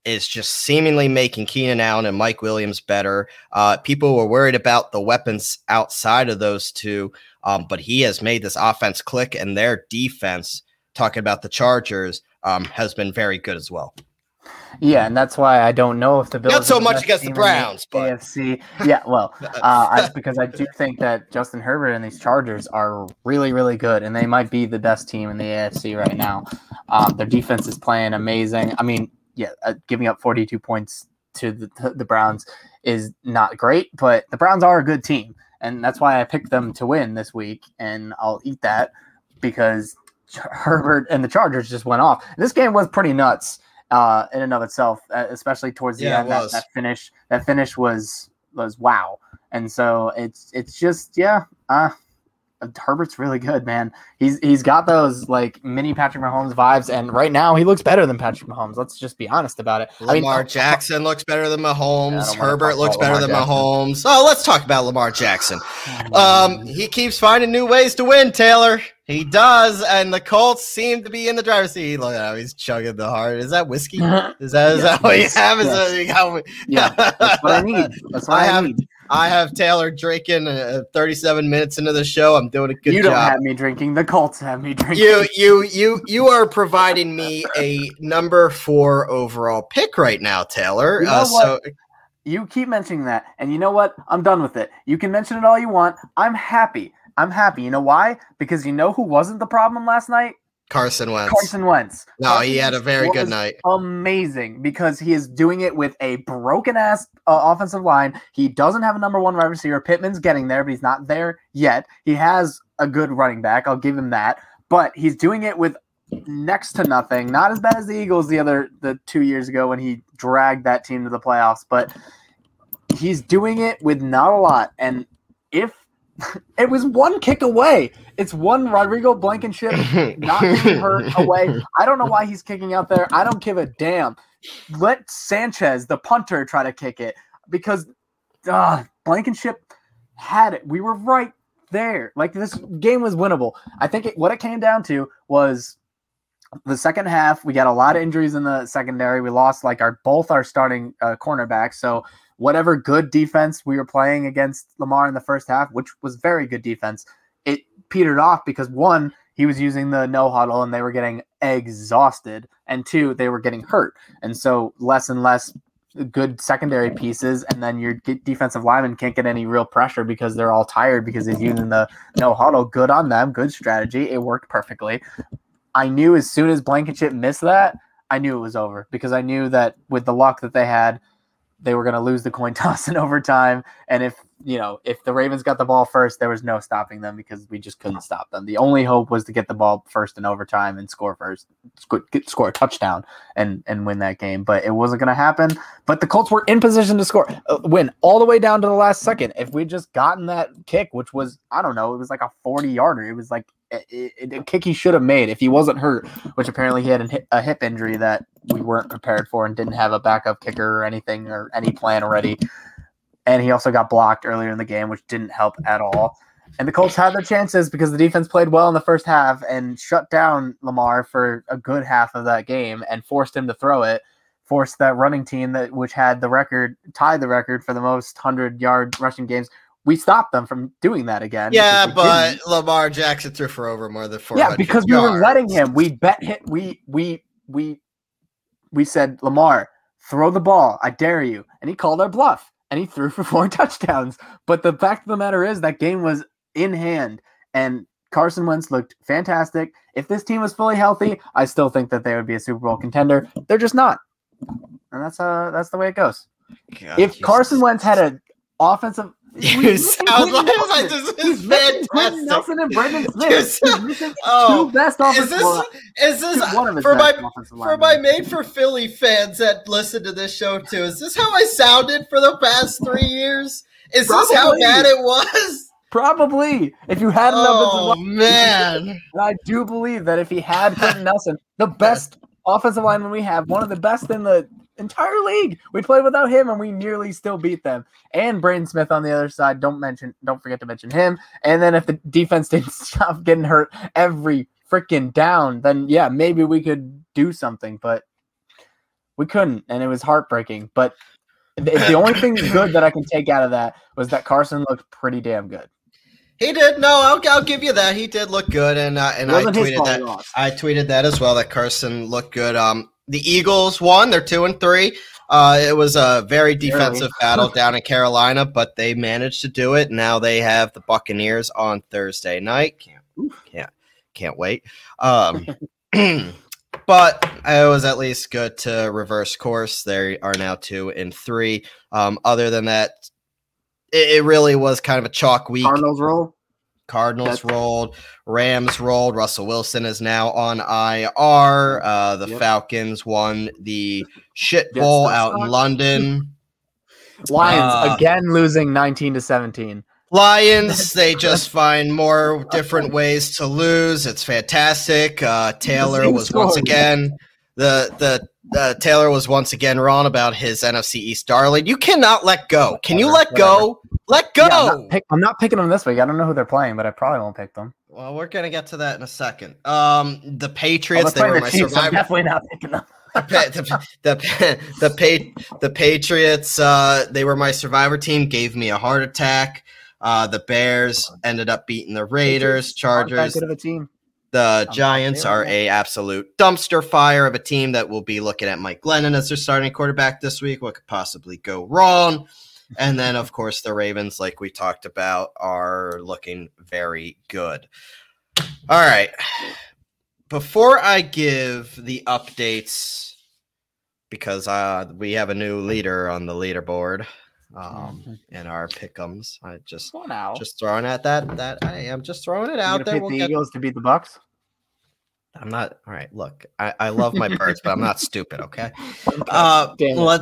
is just seemingly making Keenan Allen and Mike Williams better. Uh, people were worried about the weapons outside of those two, um, but he has made this offense click, and their defense, talking about the Chargers, um, has been very good as well. Yeah, and that's why I don't know if the Bills Not so much against the team in Browns, but AFC. Yeah, well, <laughs> uh, I, because I do think that Justin Herbert and these Chargers are really, really good, and they might be the best team in the AFC right now. Um, their defense is playing amazing. I mean, yeah, uh, giving up 42 points to the, the Browns is not great, but the Browns are a good team, and that's why I picked them to win this week, and I'll eat that because Herbert and the Chargers just went off. This game was pretty nuts uh, in and of itself, uh, especially towards the Yeah, end. That, that finish, that finish was was wow. And so it's it's just yeah, uh, Herbert's really good, man. He's he's got those like mini Patrick Mahomes vibes, and right now he looks better than Patrick Mahomes. Let's just be honest about it. I mean, Lamar Jackson looks better than Mahomes. don't Herbert looks better Lamar than Jackson. Mahomes. Oh, let's talk about Lamar Jackson. <sighs> Um, he keeps finding new ways to win, Taylor. He does, and the Colts seem to be in the driver's seat. Look at how he's chugging the heart. Is that whiskey? <laughs> Is that is Yes, that what you yes, have? Is yes. that you got? yeah, that's what I <laughs> need. That's what I I, have- need. I have Taylor drinking uh, 37 minutes into the show. I'm doing a good job. you don't job. have me drinking. The Colts have me drinking. you you you you are providing me a number four overall pick right now, Taylor. You know uh, so? You keep mentioning that, and you know what? I'm done with it. You can mention it all you want. I'm happy. I'm happy. You know why? Because you know who wasn't the problem last night? Carson Wentz. Carson Wentz. no, Carson he had a very good night. Amazing because he is doing it with a broken ass uh, offensive line. He doesn't have a number one wide receiver. Pittman's getting there, but he's not there yet. He has a good running back. I'll give him that. But he's doing it with next to nothing. Not as bad as the Eagles the other the two years ago when he dragged that team to the playoffs, but he's doing it with not a lot. And if it was one kick away, it's one Rodrigo Blankenship <laughs> not getting hurt away. I don't know why he's kicking out there. I don't give a damn. Let Sanchez, the punter, try to kick it because uh, Blankenship had it. We were right there. Like this game was winnable. I think it, what it came down to was the second half. We got a lot of injuries in the secondary. We lost like our both our starting uh, cornerbacks. So whatever good defense we were playing against Lamar in the first half, which was very good defense, it petered off because one, he was using the no huddle and they were getting exhausted, and two, they were getting hurt, and so less and less good secondary pieces, and then your defensive lineman can't get any real pressure because they're all tired because he's using the no huddle. Good on them, good strategy. It worked perfectly. I knew as soon as Blankenship missed that, I knew it was over because I knew that with the luck that they had, they were going to lose the coin <laughs> toss in overtime. And if you know, if the Ravens got the ball first, there was no stopping them because we just couldn't stop them. The only hope was to get the ball first in overtime and score first, score, score a touchdown and and win that game. But it wasn't going to happen. But the Colts were in position to score, uh, win all the way down to the last second. If we'd just gotten that kick, which was I don't know, it was like a forty yarder. It was like a, a, a kick he should have made if he wasn't hurt, which apparently he had a hip injury that we weren't prepared for and didn't have a backup kicker or anything or any plan already and he also got blocked earlier in the game, which didn't help at all. And the Colts had their chances because the defense played well in the first half and shut down Lamar for a good half of that game and forced him to throw it. Forced that running team that which had the record, tied the record for the most hundred yard rushing games. We stopped them from doing that again. Yeah, but didn't. Lamar Jackson threw for over more than four. Yeah, because we were letting him. We bet him. We we we we said Lamar, throw the ball. I dare you, and he called our bluff and he threw for <laughs> four touchdowns. But the fact of the matter is that game was in hand and Carson Wentz looked fantastic. If this team was fully healthy, I still think that they would be a Super Bowl contender. They're just not. And that's uh that's the way it goes. God, if Carson Wentz had an offensive you <laughs> sound like, like this is fantastic. Nelson and Braden <laughs> Smith. <laughs> oh, two best offensive. Is this, is this one for my for my made for Philly fans that listen to this show too? Is this how I sounded for the past three years? Is Probably. this how bad it was? Probably. If you had enough, oh man, I do believe that if he had Quenton Nelson, the best offensive lineman we have, one of the best in the entire league. We played without him and we nearly still beat them. And Braden Smith on the other side. Don't mention, don't forget to mention him. And then if the defense <laughs> didn't stop getting hurt every freaking down, then yeah, maybe we could do something, but we couldn't. And it was heartbreaking. But the only thing <coughs> good that I can take out of that was that Carson looked pretty damn good. He did. No, I'll, I'll give you that. He did look good, and uh, and I tweeted that. I tweeted that as well. That Carson looked good. Um, the Eagles won. They're two and three. Uh, it was a very defensive <laughs> battle down in Carolina, but they managed to do it. Now they have the Buccaneers on Thursday night. Can't can't can't wait. Um, <clears throat> but it was at least good to reverse course. They are now two and three. Um, other than that, it, it, really was kind of a chalk week. Cardinals roll. Cardinals That's- rolled, Rams rolled. Russell Wilson is now on IR. Uh, the yep. Falcons won the shit bowl out in London. <laughs> Lions uh, again losing 19 to 17. Lions, <laughs> they just find more different ways to lose. It's fantastic. Uh, Taylor was once again the the uh, Taylor was once again wrong about his NFC East darling. You cannot let go. Can you let go? Let go. Yeah, I'm, not pick, I'm, not picking them this week. I don't know who they're playing, but I probably won't pick them. Well, we're gonna get to that in a second. Um, the Patriots. Oh, they were my Chiefs. survivor. I'm definitely not picking them. the, the, the, the, the Patriots, uh, they were my survivor team, gave me a heart attack. Uh, the Bears ended up beating the Raiders, Chargers. good of a team. The I'm Giants are a absolute dumpster fire of a team that will be looking at Mike Glennon as their starting quarterback this week. What could possibly go wrong? And then, of course, the Ravens, like we talked about, are looking very good. All right. Before I give the updates, because uh, we have a new leader on the leaderboard um, mm-hmm. in our pickums. I just just throwing at that that I am just throwing it out there. We'll the get... Eagles to beat the Bucks. I'm not all right. Look, I, I love my birds, but I'm not stupid. Okay. <laughs> Uh, let,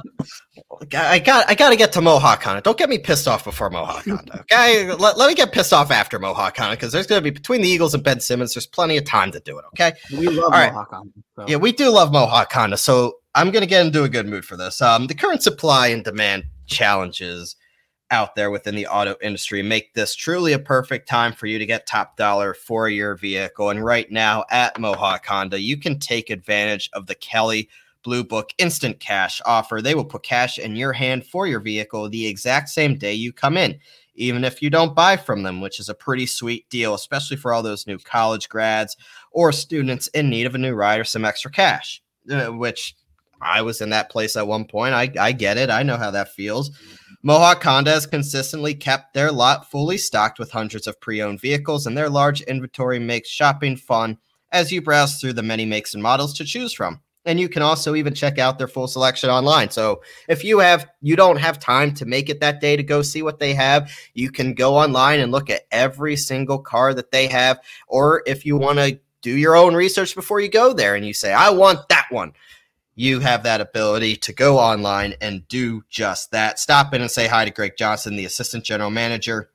I got I got to get to Mohawk Honda. Don't get me pissed off before Mohawk Honda. <laughs> Okay. let, let me get pissed off after Mohawk Honda because there's going to be between the Eagles and Ben Simmons. There's plenty of time to do it. Okay. We love All Mohawk right. Honda. So. Yeah, we do love Mohawk Honda. So I'm going to get into a good mood for this. Um, the current supply and demand challenges out there within the auto industry make this truly a perfect time for you to get top dollar for your vehicle. And right now at Mohawk Honda, you can take advantage of the Kelley Blue Book instant cash offer. They will put cash in your hand for your vehicle the exact same day you come in, even if you don't buy from them, which is a pretty sweet deal, especially for all those new college grads or students in need of a new ride or some extra cash, uh, which I was in that place at one point. I, I get it. I know how that feels. Mohawk Honda has consistently kept their lot fully stocked with hundreds of pre owned vehicles, and their large inventory makes shopping fun as you browse through the many makes and models to choose from. And you can also even check out their full selection online. So if you have you don't have time to make it that day to go see what they have, you can go online and look at every single car that they have. Or if you want to do your own research before you go there and you say, I want that one. You have that ability to go online and do just that. Stop in and say hi to Greg Johnson, the assistant general manager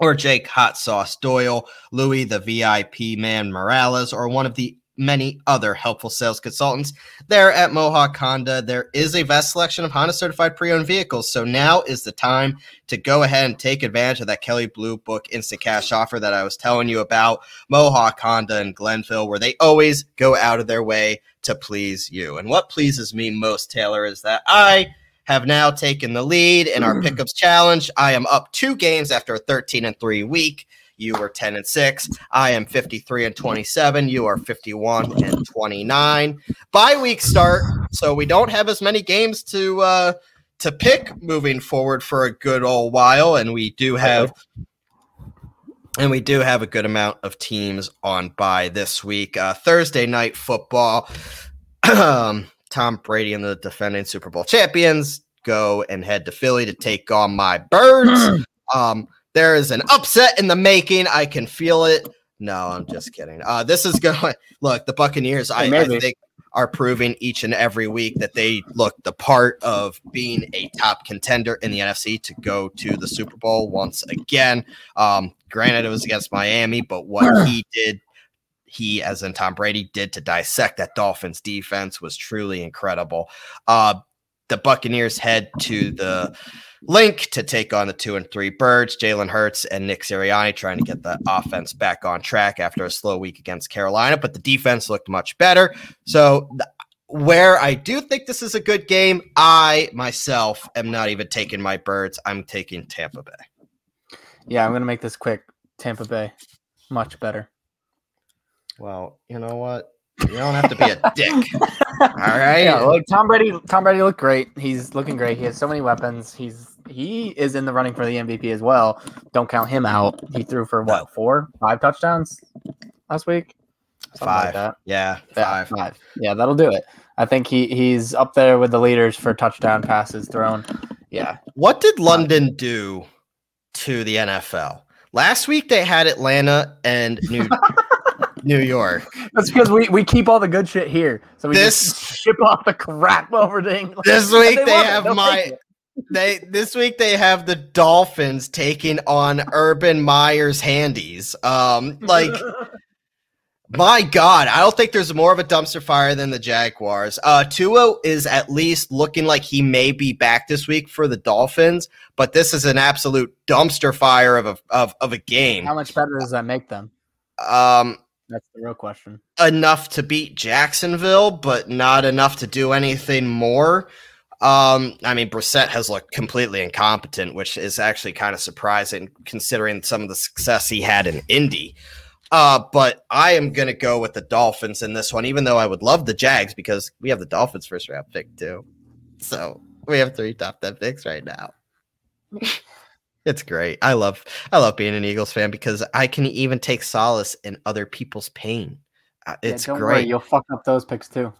or Jake Hot Sauce Doyle, Louis the VIP man Morales, or one of the many other helpful sales consultants there at Mohawk Honda. There is a vast selection of Honda certified pre owned vehicles. So now is the time to go ahead and take advantage of that Kelley Blue Book instant cash offer that I was telling you about. Mohawk Honda and Glenville, where they always go out of their way to please you. And what pleases me most, Taylor, is that I have now taken the lead in our mm. pickups challenge. I am up two games after a 13 and 3 week. You are 10 and 6. I am 53 and 27. You are 51 and 29. Bye week start, so we don't have as many games to uh to pick moving forward for a good old while and we do have and we do have a good amount of teams on by this week. Uh, Thursday night football. um, Tom Brady and the defending Super Bowl champions go and head to Philly to take on my birds. <clears throat> um, there is an upset in the making. I can feel it. No, I'm just kidding. Uh, this is <laughs> going. Look, the Buccaneers. I, I think are proving each and every week that they look the part of being a top contender in the NFC to go to the Super Bowl once again. Um, granted, it was against Miami, but what <clears throat> he did he, as in Tom Brady, did to dissect that Dolphins defense was truly incredible. Uh, the Buccaneers head to the Linc to take on the two and three birds, Jalen Hurts and Nick Sirianni trying to get the offense back on track after a slow week against Carolina, but the defense looked much better. So, where I do think this is a good game, I myself am not even taking my birds. I'm taking Tampa Bay. Yeah, I'm going to make this quick. Tampa Bay, much better. Well, you know what? You don't have to be a <laughs> dick. All right. Yeah, like Tom Brady. Tom Brady looked great. He's looking great. He has so many weapons. He's he is in the running for the MVP as well. Don't count him out. He threw for what four, five touchdowns last week. Something five. Like yeah, five. Yeah, five. Yeah, that'll do it. I think he he's up there with the leaders for touchdown passes thrown. Yeah. What did London do to the NFL? Last week they had Atlanta and New <laughs> New York. That's because we, we keep all the good shit here. So we this, just ship off the crap over to England. This week <laughs> they, they have my they this week they have the Dolphins taking on Urban Meyer's handies. Um like <laughs> my God, I don't think there's more of a dumpster fire than the Jaguars. Uh, Tua is at least looking like he may be back this week for the Dolphins, but this is an absolute dumpster fire of a of, of a game. How much better does that make them? Um, that's the real question. Enough to beat Jacksonville, but not enough to do anything more. Um, I mean, Brissett has looked completely incompetent, which is actually kind of surprising considering some of the success he had in Indy. Uh, but I am going to go with the Dolphins in this one, even though I would love the Jags because we have the Dolphins first round pick too. So we have three top 10 picks right now. <laughs> It's great. I love I love being an Eagles fan because I can even take solace in other people's pain. Uh, it's yeah, great. Worry, you'll fuck up those picks too.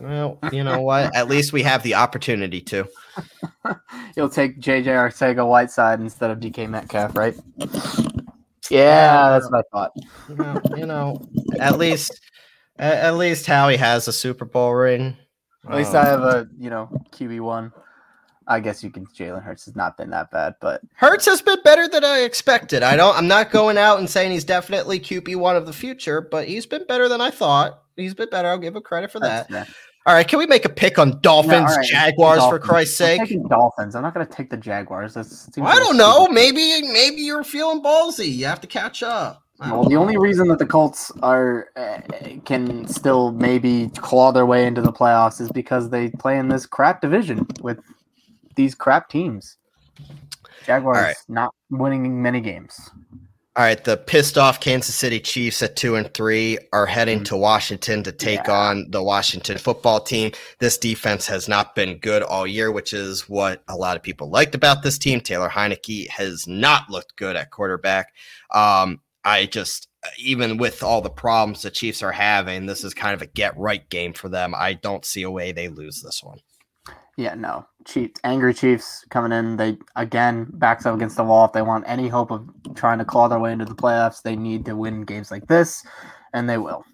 Well, you know what? At least we have the opportunity to. <laughs> You'll take JJ Arcega Whiteside instead of DK Metcalf, right? Yeah, that's what I thought. You know, you know at least at, at, least Howie has a Super Bowl ring. At least I have a you know QB one. I guess you can. Jalen Hurts has not been that bad, but Hurts has been better than I expected. I don't. I'm not going out and saying he's definitely QB one of the future, but he's been better than I thought. He's been better. I'll give him credit for that. All right, can we make a pick on Dolphins, right. Jaguars Dolphins. for Christ's sake? I'm Dolphins. I'm not going to take the Jaguars. Well, I don't know. Maybe maybe you're feeling ballsy. You have to catch up. Well, the only reason that the Colts are uh, can still maybe claw their way into the playoffs is because they play in this crap division with these crap teams. Jaguars right. not winning many games. All right, the pissed off Kansas City Chiefs at two and three are heading to Washington to take yeah. on the Washington football team. This defense has not been good all year, which is what a lot of people liked about this team. Taylor Heinicke has not looked good at quarterback. Um, I just even with all the problems the Chiefs are having, this is kind of a get right game for them. I don't see a way they lose this one. Yeah, no. Chiefs, angry Chiefs coming in. They again backs up against the wall. If they want any hope of trying to claw their way into the playoffs, they need to win games like this, and they will.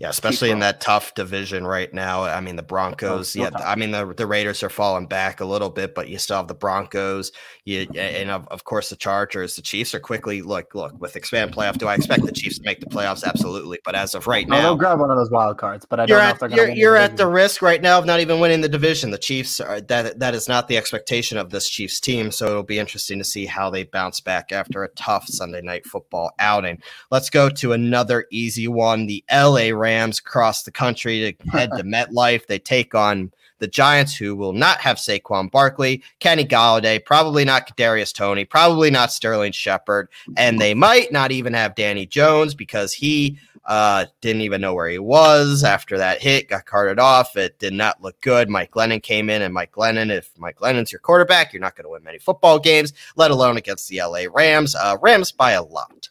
Yeah, especially in that tough division right now. I mean, the Broncos. Yeah, I mean the the Raiders are falling back a little bit, but you still have the Broncos. You mm-hmm. and of, of course the Chargers. The Chiefs are quickly look look with expand playoff. Do I expect the Chiefs to make the playoffs? Absolutely, but as of right oh, now, they'll grab one of those wild cards. But I don't you're know at, if you're, going to. you're at the risk right now of not even winning the division. The Chiefs are that that is not the expectation of this Chiefs team. So it'll be interesting to see how they bounce back after a tough Sunday night football outing. Let's go to another easy one. The LA Rams cross the the country to <laughs> head to MetLife. They take on the Giants, who will not have Saquon Barkley, Kenny Golladay, probably not Kadarius Toney, probably not Sterling Shepard, and they might not even have Danny Jones because he uh, didn't even know where he was after that hit, got carted off. It did not look good. Mike Glennon came in, and Mike Glennon, if Mike Glennon's your quarterback, you're not going to win many football games, let alone against the LA Rams. Uh, Rams by a lot.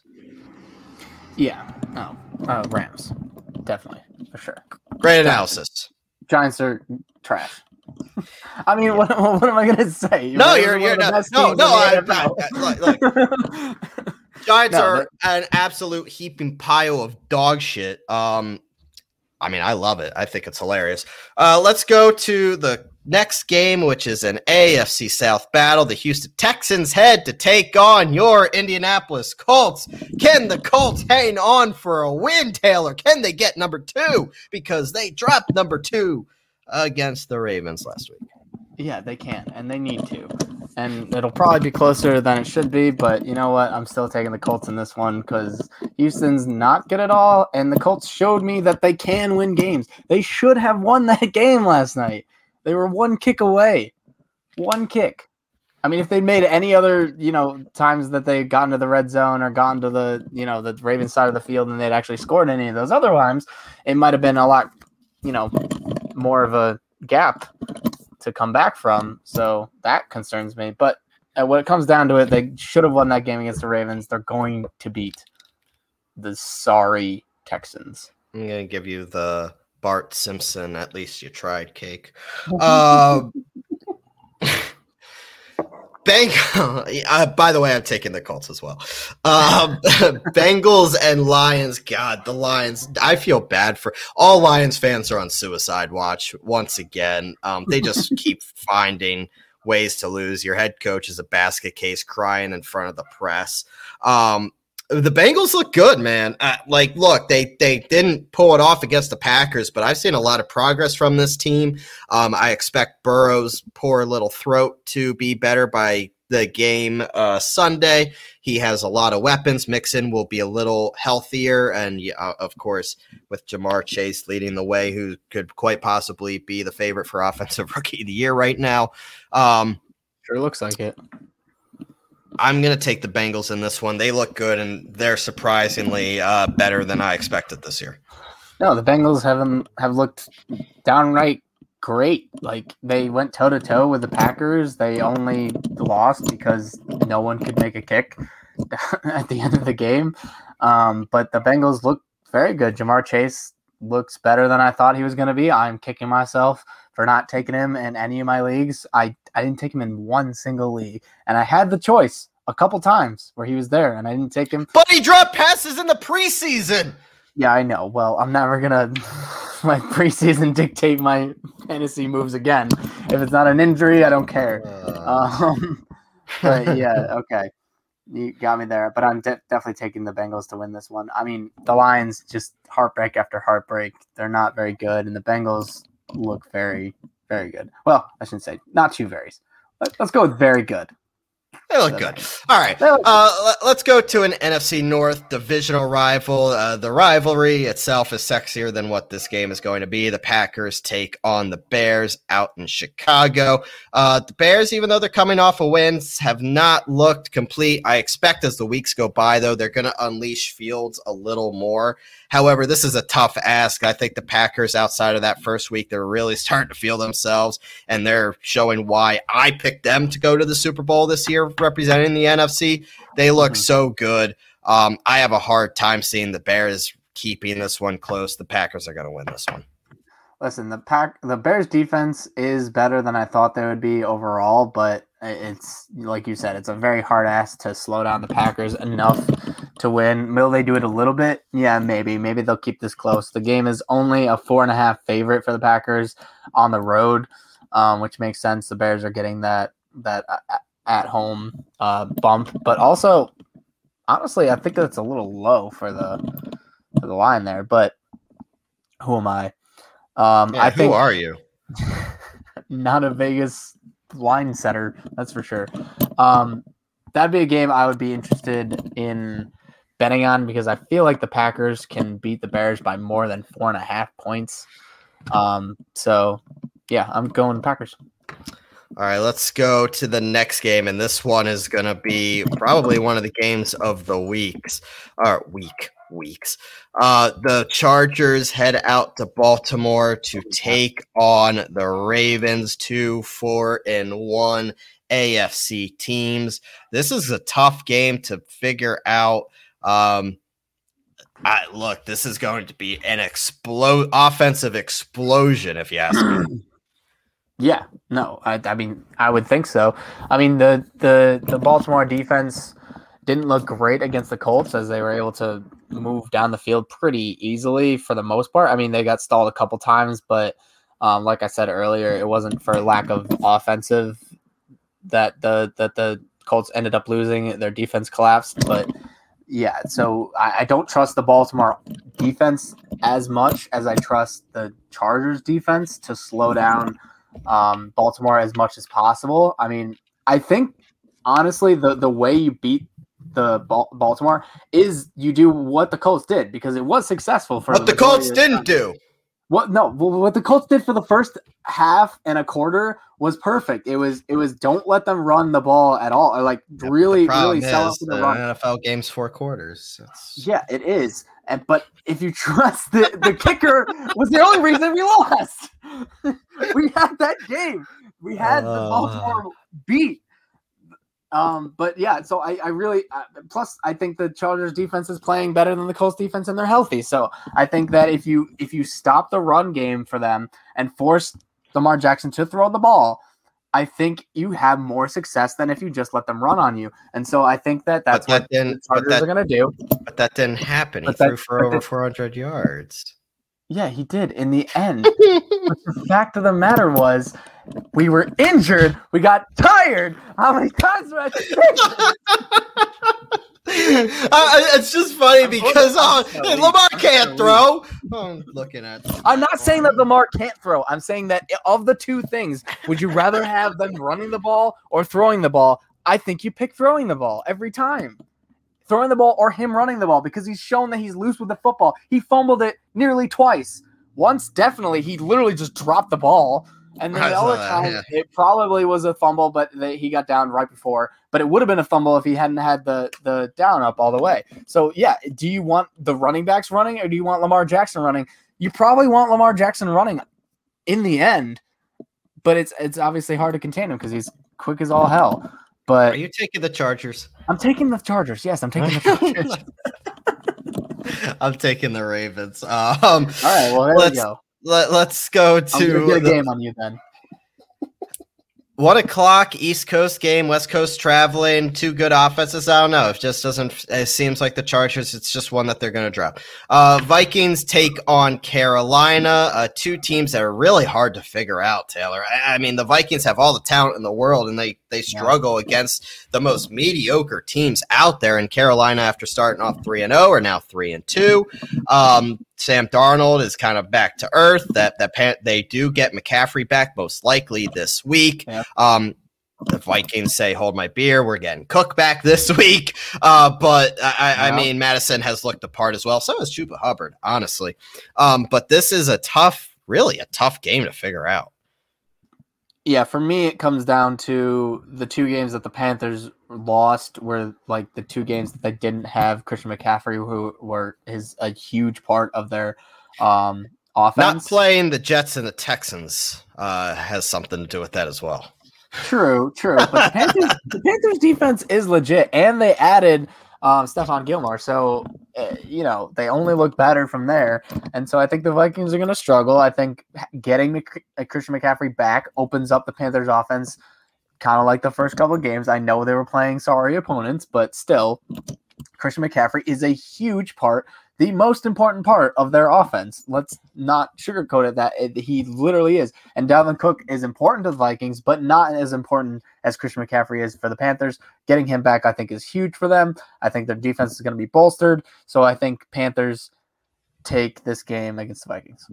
Yeah, Oh, uh, Rams, definitely for sure. Great analysis. Giants are trash. <laughs> I mean, what, what am I going to say? No, you're, you're not, no, no. I, I, look, look. <laughs> Giants no, are an absolute heaping pile of dog shit. Um, I mean, I love it. I think it's hilarious. Uh, let's go to the next game, which is an AFC South battle. The Houston Texans head to take on your Indianapolis Colts. Can the Colts hang on for a win, Taylor? Can they get number two? Because they dropped number two against the Ravens last week. Yeah, they can, and they need to. And it'll probably be closer than it should be, but you know what? I'm still taking the Colts in this one because Houston's not good at all, and the Colts showed me that they can win games. They should have won <laughs> that game last night. They were one kick away. One kick. I mean, if they made any other, you know, times that they got into the red zone or gotten to the, you know, the Ravens side of the field and they'd actually scored any of those other times, it might have been a lot, you know, more of a gap to come back from. So that concerns me. But uh, when it comes down to it, they should have won that game against the Ravens. They're going to beat the sorry Texans. I'm going to give you the Bart Simpson. At least you tried, cake. Uh, <laughs> <laughs> Bang. <laughs> Uh, by the way, I'm taking the Colts as well. Um, Bengals and Lions. God, the Lions. I feel bad for all Lions fans are on suicide watch once again. Um, they just keep finding ways to lose. Your head coach is a basket case crying in front of the press. Um, the Bengals look good, man. Uh, like, look, they they didn't pull it off against the Packers, but I've seen a lot of progress from this team. Um, I expect Burrow's poor little throat to be better by the game uh, Sunday. He has a lot of weapons. Mixon will be a little healthier, and uh, of course, with Ja'Marr Chase leading the way, who could quite possibly be the favorite for <laughs> offensive rookie of the year right now. Um, sure looks like it. I'm going to take the Bengals in this one. They look good, and they're surprisingly uh, better than I expected this year. No, the Bengals haven't have looked downright great. Like they went toe to toe with the Packers. They only lost because no one could make a kick <laughs> at the end of the game. Um, but the Bengals look very good. Ja'Marr Chase looks better than I thought he was going to be. I'm kicking myself for not taking him in any of my leagues. I, I didn't take him in one single league. And I had the choice a couple times where he was there and I didn't take him. But he dropped passes in the preseason. Yeah, I know. Well, I'm never going to let preseason dictate my fantasy moves again. If it's not an injury, I don't care. Uh. Um, <laughs> but yeah, <laughs> okay. You got me there, but I'm de- definitely taking the Bengals to win this one. I mean, the Lions just heartbreak after heartbreak. They're not very good, and the Bengals look very, very good. Well, I shouldn't say not two varies. Let, us go with very good. They look good. All right. Uh, let's go to an NFC North divisional rival. Uh, the rivalry itself is sexier than what this game is going to be. The Packers take on the Bears out in Chicago. Uh, the Bears, even though they're coming off of wins, have not looked complete. I expect as the weeks go by, though, they're going to unleash Fields a little more. However, this is a tough ask. I think the Packers, outside of that first week, they're really starting to feel themselves, and they're showing why I picked them to go to the Super Bowl this year, representing the NFC. They look mm-hmm. so good. Um, I have a hard time seeing the Bears keeping this one close. The Packers are going to win this one. Listen, the pack the Bears defense is better than I thought they would be overall, but it's like you said, it's a very hard ass to slow down the Packers enough to win. Will they do it a little bit? Yeah, maybe. Maybe they'll keep this close. The game is only a four and a half favorite for the Packers on the road, um, which makes sense. The Bears are getting that that uh, at home uh, bump, but also honestly, I think that's a little low for the for the line there. But who am I? Um, Yeah, I think who are you? <laughs> not a Vegas line setter, that's for sure. Um, that'd be a game I would be interested in betting on because I feel like the Packers can beat the Bears by more than four and a half points. Um, so yeah, I'm going Packers. All right, let's go to the next game, and this one is going to be probably one of the games of the weeks or week weeks. Uh, the Chargers head out to Baltimore to take on the Ravens, two, four, and one AFC teams. This is a tough game to figure out. Um, I, look, this is going to be an explode offensive explosion, if you ask me. <clears throat> Yeah, no, I, I mean, I would think so. I mean, the the the Baltimore defense didn't look great against the Colts as they were able to move down the field pretty easily for the most part. I mean, they got stalled a couple times, but um, like I said earlier, it wasn't for lack of offensive that the that the Colts ended up losing. Their defense collapsed, but yeah, so I, I don't trust the Baltimore defense as much as I trust the Chargers defense to slow down um, Baltimore as much as possible. I mean, I think honestly, the the way you beat the Bal- Baltimore is you do what the Colts did because it was successful for What the Colts didn't do. What no, wh- what the Colts did for the first half and a quarter was perfect. It was it was don't let them run the ball at all. Or like really really sell out is, for the the run. NFL games four quarters. It's- Yeah, it is. And but if you trust the the kicker was the only reason we lost. <laughs> we had that game. We had the Uh. Baltimore beat. Um, but yeah, so I, I really uh, plus I think the Chargers defense is playing better than the Colts defense and they're healthy. So I think that if you if you stop the run game for them and force Lamar Jackson to throw the ball, I think you have more success than if you just let them run on you. And so I think that that's but that what the. Chargers that, are going to do. but that didn't happen. He that- threw for over 400 yards. Yeah, he did in the end. <laughs> but the fact of the matter was, we were injured. We got tired. How many times do I have to say this? Uh, it's just funny because uh, looking- Lamar can't throw. I'm looking at. I'm not saying that Lamar can't throw. I'm saying that of the two things, would you rather have them running the ball or throwing the ball? I think you pick throwing the ball every time. Throwing the ball or him running the ball because he's shown that he's loose with the football. He fumbled it nearly twice. Once, definitely, he literally just dropped the ball. And then the other time, yeah. it probably was a fumble, but they, he got down right before. But it would have been a fumble if he hadn't had the the down up all the way. So yeah, do you want the running backs running or do you want Lamar Jackson running? You probably want Lamar Jackson running in the end, but it's it's obviously hard to contain him because he's quick as all hell. Are But you taking the Chargers? I'm taking the Chargers. Yes, I'm taking the <laughs> Chargers. I'm taking the Ravens. Um, all right, well there we go. Let, us go I'm gonna get a the- game on you then. <laughs> One o'clock East Coast game, West Coast traveling, two good offenses. I don't know. It just doesn't. It seems like the Chargers. It's just one that they're going to drop. Uh, Vikings take on Carolina. Uh, two teams that are really hard to figure out. Taylor. I, I mean, the Vikings have all the talent in the world, and they they struggle against the most mediocre teams out there. And Carolina, after starting off three and zero, are now three and two. Um, Sam Darnold is kind of back to earth. That that they do get McCaffrey back most likely this week. Yeah. Um, the Vikings say, "Hold my beer." We're getting Cook back <laughs> this week, uh, but I, I mean, Mattison has looked the part as well. So has Chuba Hubbard, honestly. Um, but this is a tough, really a tough game to figure out. Yeah, for me, it comes down to the two games that the Panthers lost were like the two games that they didn't have Christian McCaffrey, who were is a huge part of their um, offense. Not playing the Jets and the Texans uh, has something to do with that as well. True, true. But the Panthers, <laughs> the Panthers defense is legit, and they added um, Stephon Gilmore. So, uh, you know, they only look better from there. And so I think the Vikings are going to struggle. I think getting Mc- uh, Christian McCaffrey back opens up the Panthers offense kind of like the first couple of games. I know they were playing sorry opponents, but still, Christian McCaffrey is a huge part the most important part of their offense. Let's not sugarcoat it that it, he literally is. And Dalvin Cook is important to the Vikings, but not as important as Christian McCaffrey is for the Panthers. Getting him back, I think, is huge for them. I think their defense is going to be bolstered. So I think Panthers take this game against the Vikings.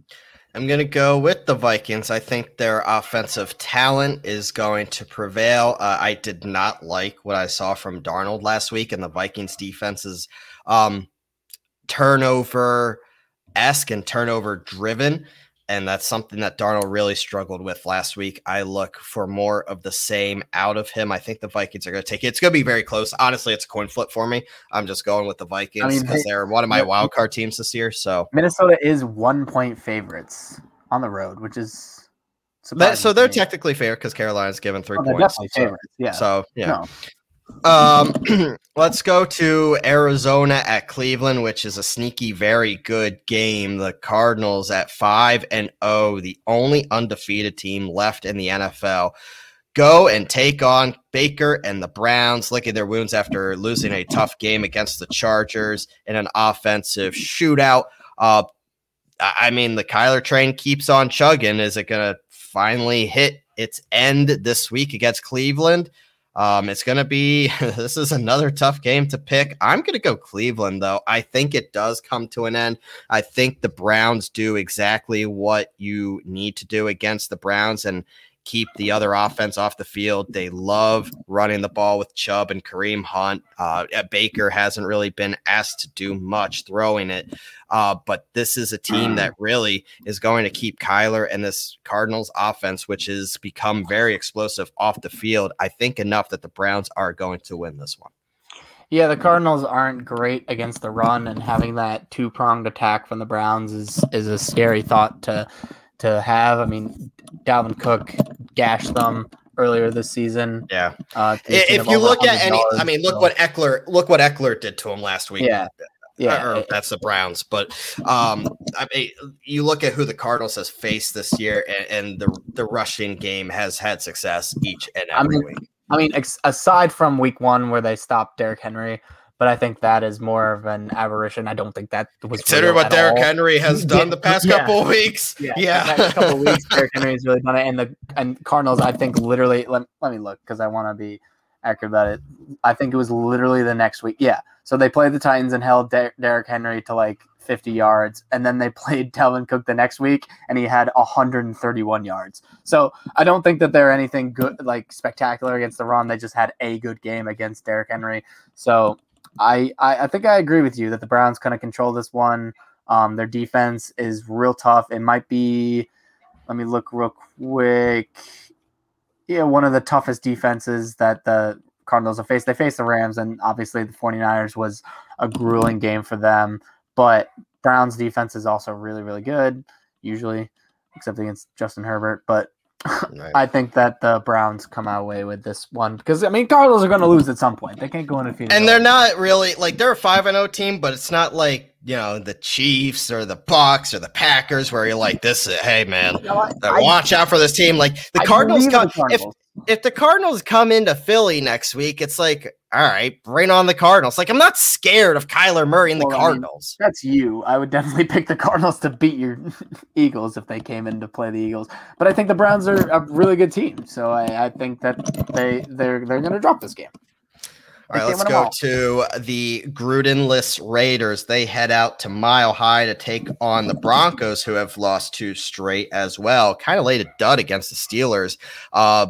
I'm going to go with the Vikings. I think their offensive talent is going to prevail. Uh, I did not like what I saw from Darnold last week, and the Vikings defenses. Um, turnover esque and turnover driven. And that's something that Darnold really struggled with last week. I look for more of the same out of him. I think the Vikings are going to take it. It's going to be very close. Honestly, it's a coin flip for me. I'm just going with the Vikings because I mean, they're one of my wild card teams this year. So Minnesota is one point favorites on the road, which is so they're technically fair because Carolina's given three oh, points. So. Yeah. So yeah. No. Um, <clears throat> let's go to Arizona at Cleveland, which is a sneaky, very good game. The Cardinals at five and zero, oh, the only undefeated team left in the NFL. Go and take on Baker and the Browns, licking their wounds after losing a tough game against the Chargers in an offensive shootout. Uh, I mean, the Kyler train keeps on chugging. Is it going to finally hit its end this week against Cleveland? Um, it's going to be, <laughs> this is another tough game to pick. I'm going to go Cleveland, though. I think it does come to an end. I think the Browns do exactly what you need to do against the Browns. And keep the other offense off the field. They love running the ball with Chubb and Kareem Hunt. Uh, Baker hasn't really been asked to do much throwing it, uh, but this is a team that really is going to keep Kyler and this Cardinals offense, which has become very explosive off the field. I think enough that the Browns are going to win this one. Yeah, the Cardinals aren't great against the run, and having that two pronged attack from the Browns is is a scary thought to to have. I mean, Dalvin Cook gashed them earlier this season. Yeah. Uh, if you look at any, I mean, look so. what Ekeler, look what Ekeler did to him last week. Yeah. Yeah, or that's the Browns, but um, I mean, you look at who the Cardinals has faced this year, and, and the the rushing game has had success each and every I mean, week. I mean, ex- aside from week one where they stopped Derrick Henry, but I think that is more of an aberration. I don't think that was consider what Derrick all. Henry has <laughs> done the past yeah. couple of weeks. Yeah, yeah. The couple weeks, Derrick <laughs> Henry has really done it, and the and Cardinals. I think literally. Let, let me look because I want to be accurate about it. I think it was literally the next week. Yeah. So they played the Titans and held Der- Derrick Henry to like 50 yards, and then they <laughs> played Dalvin Cook the next week, and he had 131 yards. So I don't think that they're anything good, like spectacular against the run. They just had a good game against Derrick Henry. So I, I, I think I agree with you that the Browns kind of control this one. Um, their defense is real tough. It might be, let me look real quick. Yeah, one of the toughest defenses that the Cardinals have faced. They faced the Rams, and obviously the 49ers was a grueling game for them. But Browns defense is also really, really good, usually, except against Justin Herbert. But Right. I think that the Browns come out away with this one because I mean Cardinals are going to mm-hmm. lose at some point. They can't go undefeated. And they're not really like they're a five and zero oh team, but it's not like you know the Chiefs or the Bucks or the Packers where you're like this. Is, hey man, you know, uh, I, watch I, out for this team. Like the Cardinals, come, the Cardinals. If the Cardinals come into Philly next week, it's like all right, bring on the Cardinals. Like I'm not scared of Kyler Murray and well, the Cardinals. I mean, that's you. I would definitely <laughs> pick the Cardinals to beat your <laughs> Eagles if they came in to play the Eagles. But I think the Browns are a really good team, so I, I think that they they're they're going to drop this game. All right, let's go to the Grudenless Raiders. They head out to Mile High to take on the Broncos, who have lost two straight as well. Kind of laid a dud against the Steelers. Uh,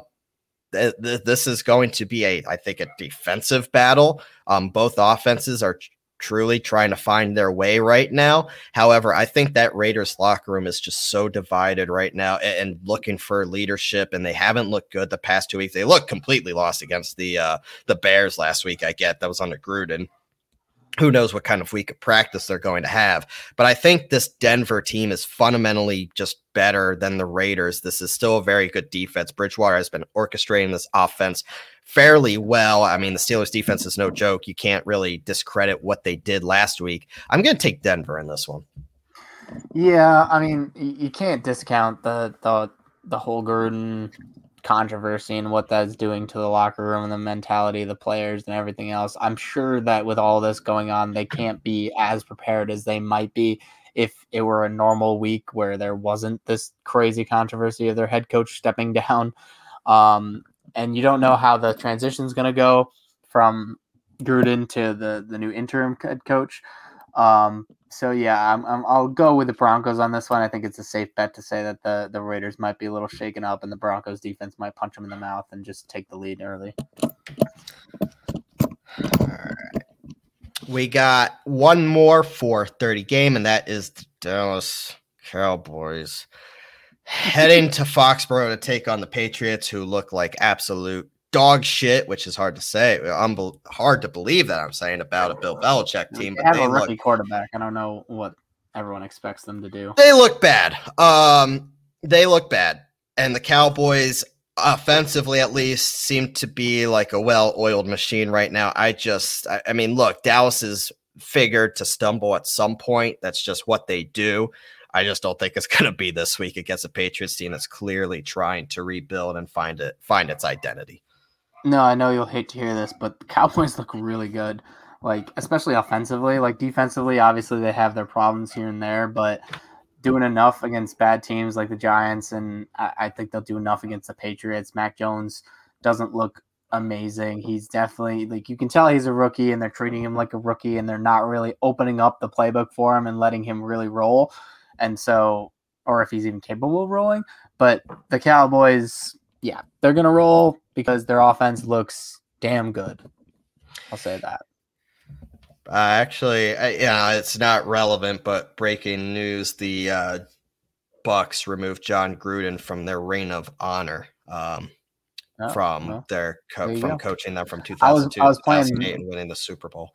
th- th- this is going to be a, I think, a defensive battle. Um, both offenses are truly trying to find their way right now. However, I think that Raiders locker room is just so divided right now and, and, looking for leadership and they haven't looked good the past two weeks. They look completely lost against the uh the Bears last week. I get that was under Gruden who knows what kind of week of practice they're going to have. But I think this Denver team is fundamentally just better than the Raiders. This is still a very good defense. Bridgewater has been orchestrating this offense fairly well. I mean, the Steelers defense is no joke. You can't really discredit what they did last week. I'm going to take Denver in this one. Yeah, I mean, you can't discount the the the whole Gruden controversy and what that's doing to the locker room and the mentality of the players and everything else. I'm sure that with all this going on, they can't be as prepared as they might be if it were a normal week where there wasn't this crazy controversy of their head coach stepping <laughs> down. Um, and you don't know how the transition is going to go from Gruden to the the new interim head coach. Um, so yeah, I'm, i will go with the Broncos on this one. I think it's a safe bet to say that the the Raiders might be a little shaken up, and the Broncos defense might punch them in the mouth and just take the lead early. We got one more 430 game, and that is the Dallas Cowboys heading to Foxborough to take on the Patriots, who look like absolute dog shit, which is hard to say. Unbe- hard to believe that I'm saying about a Bill Belichick team. They have they a rookie look, quarterback. I don't know what everyone expects them to do. They look bad. Um, they look bad, and the Cowboys, offensively at least, seem to be like a well-oiled machine right now. I just, I, I mean, look, Dallas is figured to stumble at some point. That's just what they do. I just don't think it's <laughs> going to be this week against a Patriots team that's clearly trying to rebuild and find it find its identity. No, I know you'll hate to hear this, but the <laughs> Cowboys look really good. Like especially offensively, like defensively, obviously they have their problems here and there, but doing enough against bad teams like the Giants, and I, I think they'll do enough against the Patriots. Mac Jones doesn't look amazing. He's definitely like you can tell he's a rookie and they're treating him like a rookie and they're not really opening up the playbook for him and letting him really roll. And so or if he's even capable of rolling. But the Cowboys, yeah, they're gonna roll because their offense looks damn good. I'll say that. Uh, actually, uh, yeah, it's not relevant, but breaking news: the uh, Bucks removed Jon Gruden from their reign of honor. Um, oh, from well, their co- from go. coaching them from 2002 I was, I was playing, and winning the Super Bowl.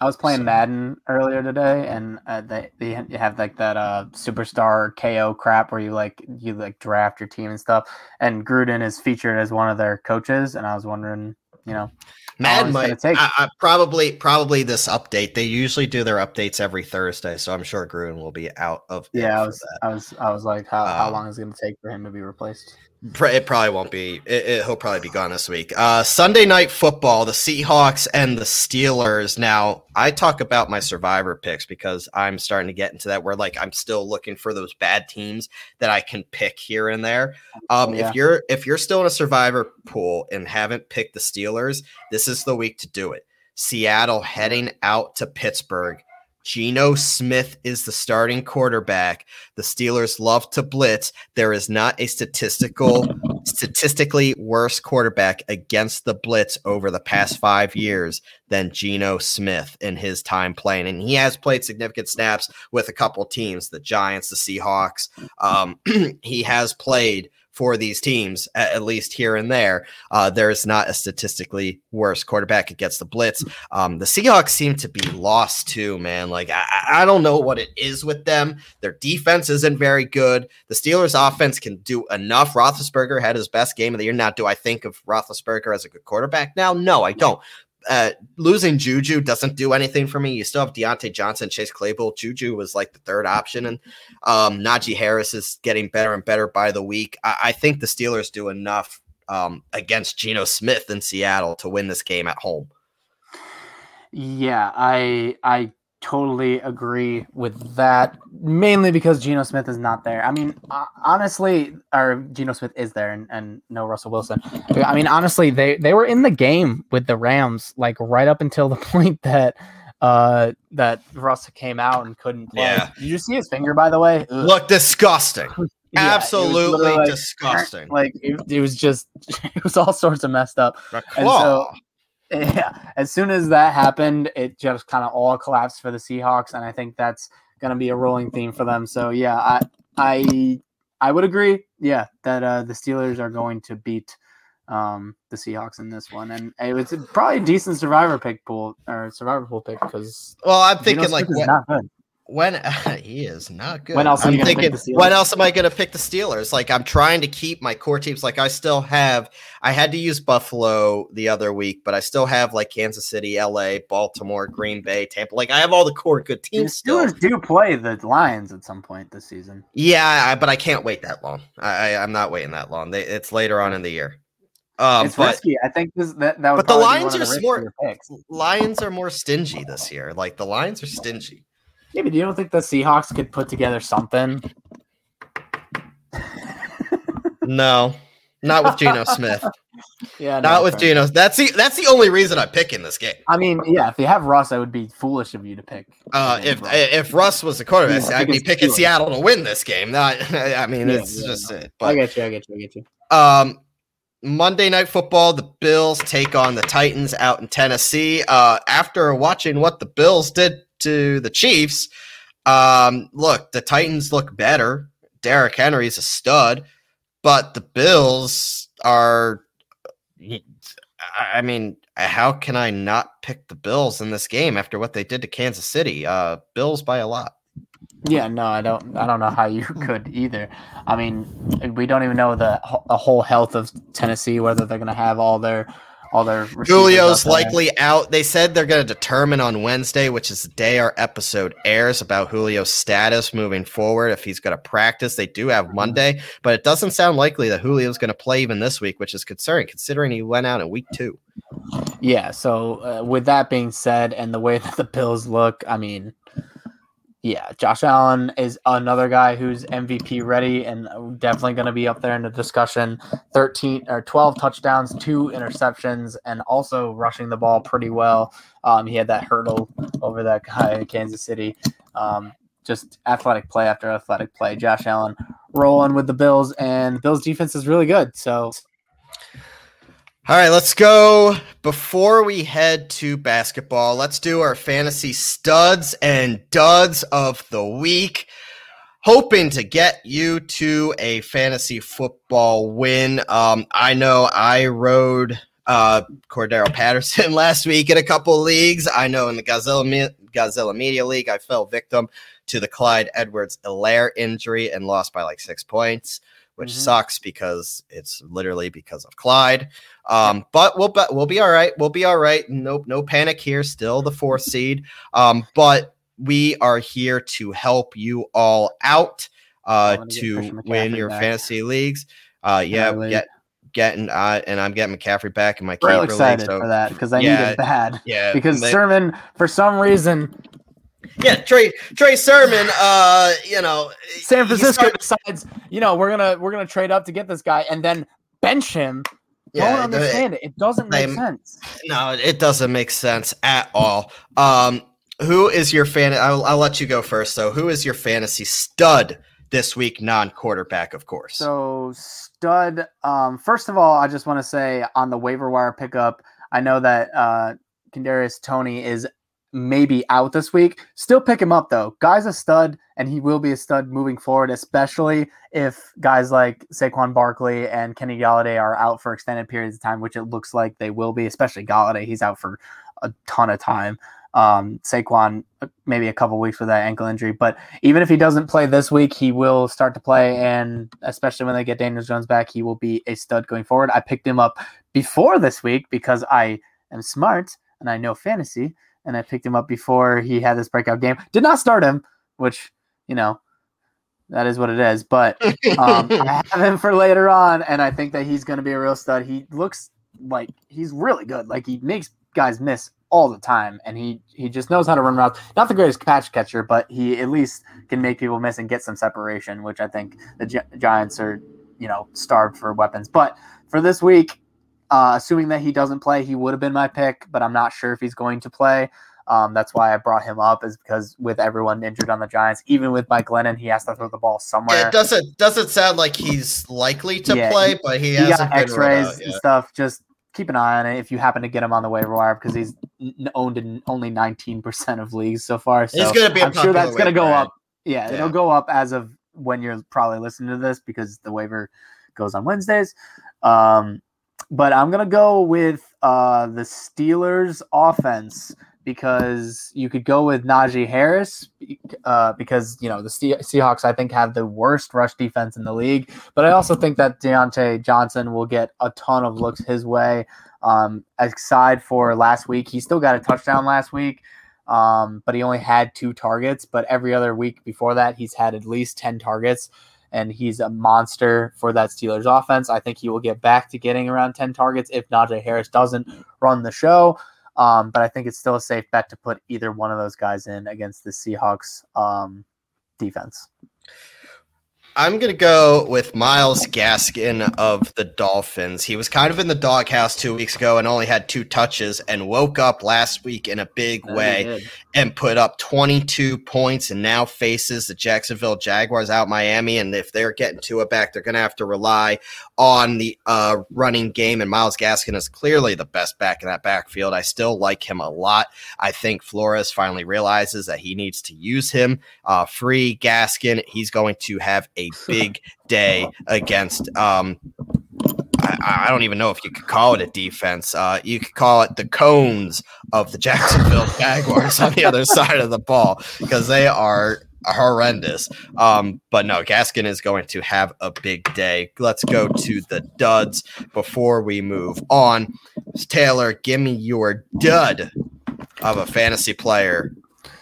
I was playing so. Madden earlier today, and uh, they they have like that uh superstar KO crap where you like you like draft your team and stuff. And Gruden is featured as one of their coaches, and I was wondering, you know, Mad might take. I, I, probably probably this update. They usually do their updates every Thursday, so I'm sure Gruden will be out of. Yeah, I was I was I was like, how, um, how long is it going to take for him to be replaced? It probably won't be. It, it, he'll probably be gone this week. Uh, Sunday night football: the Seahawks and the Steelers. Now, I talk about my survivor picks because I'm starting to get into that where like I'm still looking for those bad teams that I can pick here and there. Um, yeah. If you're if you're still in a survivor pool and haven't picked the Steelers, this is the week to do it. Seattle heading out to Pittsburgh Geno Smith is the starting quarterback. The Steelers love to blitz. There is not a statistical, statistically worse quarterback against the blitz over the past five years than Geno Smith in his time playing. And he has played significant snaps with a couple teams, the Giants, the Seahawks. Um, <clears throat> he has played for these teams, at, least here and there. Uh, there's not a statistically worse quarterback against the blitz. Um, the Seahawks seem to be lost too, man. Like, I, I don't know what it is with them. Their defense isn't very good. The Steelers' offense can do enough. Roethlisberger had his best game of the year. Now, do I think of Roethlisberger as a good quarterback now? No, I don't uh, losing Juju doesn't do anything for me. You still have Diontae Johnson, Chase Claypool. Juju was like the third option, and um, Najee Harris is getting better and better by the week. I, I think the Steelers do enough um, against Geno Smith in Seattle to win this game at home. Yeah, I I totally agree with that. Mainly because Geno Smith is not there. I mean, honestly, or Geno Smith is there, and, and no Russell Wilson. I mean, honestly, they they were in the game with the Rams, like right up until the <laughs> point that uh that Russ came out and couldn't play. Yeah. Did you see his finger, by the way? Ugh. Look disgusting. <laughs> yeah, Absolutely like, disgusting. Like it, it, was just, <laughs> it was all sorts of messed up. And so yeah, as soon as that happened, it just kind of all collapsed for the Seahawks, and I think that's going to be a rolling theme for them. So yeah, I I I would agree. Yeah, that uh, the Steelers are going to beat um, the Seahawks in this one, and it was probably a decent survivor pick pool or survivor pool pick because well, I'm thinking like what, when <laughs> he is not good. When else I'm you gonna pick thinking, when else am I going to pick the Steelers? Like I'm trying to keep my core teams. Like I still have. I had to use Buffalo the other week, but I still have like Kansas City, L.A., Baltimore, Green Bay, Tampa. Like I have all the core good The teams still. Steelers do play the Lions at some point this season. Yeah, I, but I can't wait that long. I, I I'm not waiting that long. They, it's later on in the year. Um, it's but risky. I think this that that but the Lions are the smart. Lions are more stingy this year. Like the Lions are stingy. Yeah, but you don't think the Seahawks could put together something? <laughs> No, not with Geno <laughs> Smith. Yeah, Not no, with fair. Geno. That's the that's the only reason I pick in this game. I mean, yeah, if you have Russ, I would be foolish of you to pick. Uh, if Russ. if Russ was the quarterback, Yeah, I'd be picking Steelers. Seattle to win this game. Not, <laughs> I mean, Yeah, it's yeah, just no. it. I But get you. I get you. I get you. um, Monday Night Football, the Bills take on the Titans out in Tennessee. Uh, after watching what the Bills did to the Chiefs, um, look, the Titans look better. Derrick Henry is a stud, but the Bills are. I mean, how can I not pick the Bills in this game after what they did to Kansas City? Uh, Bills by a lot. Yeah, no, I don't. I don't know how you <laughs> could either. I mean, we don't even know the the whole health of Tennessee, whether they're going to have all their all their Julio's out there. likely out. They said they're going to determine on Wednesday, which is the day our episode airs, about Julio's status moving forward. If he's going to practice, they do have Monday, but it doesn't sound likely that Julio's going to play even this week, which is concerning considering he went out in week two. Yeah. So uh, with that being said, and the way <laughs> that the Bills look, I mean, yeah, Josh Allen is another guy who's MVP ready and definitely going to be up there in the discussion. Thirteen or twelve touchdowns, two interceptions, and also rushing the ball pretty well. Um, he had that hurdle over that guy in Kansas City. Um, just athletic play after athletic play. Josh Allen rolling with the Bills, and Bills defense is really good. So All right, let's go. Before we head to basketball, let's do our fantasy studs and duds of the week. Hoping to get you to a fantasy football win. Um, I know I rode uh, Cordarrelle Patterson <laughs> last week in a couple leagues. I know in the Godzilla, Me- Godzilla Media League, I fell victim to the Clyde Edwards-Helaire injury and lost by like six points, which Mhm. sucks because it's literally because of Clyde. Um, but we'll be, we'll be all right. We'll be all right. No no panic here. Still the fourth seed. Um, but we are here to help you all out uh, to win your back. fantasy leagues. Uh, yeah, league. get getting uh, and I'm getting McCaffrey back in my real excited league. So for that because I need yeah, it bad. yeah, Because they- Sermon, for some reason, yeah, Trey Trey Sermon. Uh, you know, San Francisco start- decides, you know, we're gonna we're gonna trade up to get this guy, and then bench him. yeah, Don't understand it. It doesn't make They- sense. No, it doesn't make sense at all. Um, who is your fan? I'll, I'll let you go first. So, who is your fantasy stud this week? Non-quarterback, of course. So stud. Um, first of all, I just want to say on the waiver wire pickup, I know that uh, Kadarius Toney is maybe out this week. Still pick him up though. Guy's a stud, and he will be a stud moving forward, especially if guys like Saquon Barkley and Kenny Golladay are out for extended periods of time, which it looks like they will be. Especially Golladay, he's out for a ton of time. Um, Saquon uh, maybe a couple weeks with that ankle injury, but even if he doesn't play this week, he will start to play, and especially when they get Daniel Jones back, he will be a stud going forward. I picked him up before this week because I am smart and I know fantasy, and I picked him up before he had this breakout game. Did not start him, which you know that is what it is, but um, <laughs> I have him for later on, and I think that he's going to be a real stud. He looks like he's really good. Like he makes guys miss all the time, and he he just knows how to run routes. Not the greatest patch catcher, but he at least can make people miss and get some separation, which I think the Gi- Giants are you know starved for weapons. But for this week, uh, assuming that he doesn't play, he would have been my pick, but I'm not sure if he's going to play. Um, that's why I brought him up, is because with everyone injured on the Giants, even with Mike Glennon, he has to throw the ball somewhere. It doesn't doesn't sound like he's likely to Yeah, play, but he, he hasn't got X-rays and stuff. Just keep an eye on it if you happen to get him on the waiver wire because he's n- owned in only 19% of leagues so far. So He's going to be. a I'm sure that's going to go waiver up. Yeah, Yeah. it'll go up as of when you're probably listening to this because the waiver goes on Wednesdays. Um, but I'm gonna go with uh, the Steelers offense because you could go with Najee Harris uh, because you know the Se- Seahawks I think have the worst rush defense in the league, but I also think that Diontae Johnson will get a ton of looks his way. Um, aside for last week, he still got a touchdown last week, um, but he only had two targets. But every other week before that, he's had at least ten targets and he's a monster for that Steelers offense. I think he will get back to getting around 10 targets if Najee Harris doesn't run the show. Um, but I think it's still a safe bet to put either one of those guys in against the Seahawks um, defense. I'm going to go with Myles Gaskin of the Dolphins. He was kind of in the doghouse two weeks ago and only had two touches and woke up last week in a big way and put up 22 points and now faces the Jacksonville Jaguars out Miami. And if they're getting to it back, they're going to have to rely on the uh, running game. And Myles Gaskin is clearly the best back in that backfield. I still like him a lot. I think Flores finally realizes that he needs to use him. Uh, free Gaskin, he's going to have a big day against um, I, I, don't even know if you could call it a defense. Uh, you could call it the cones of the Jacksonville <laughs> Jaguars on the other side of the ball because they are horrendous. Um, but no, Gaskin is going to have a big day. Let's go to the duds before we move on. Taylor, give me your dud of a fantasy player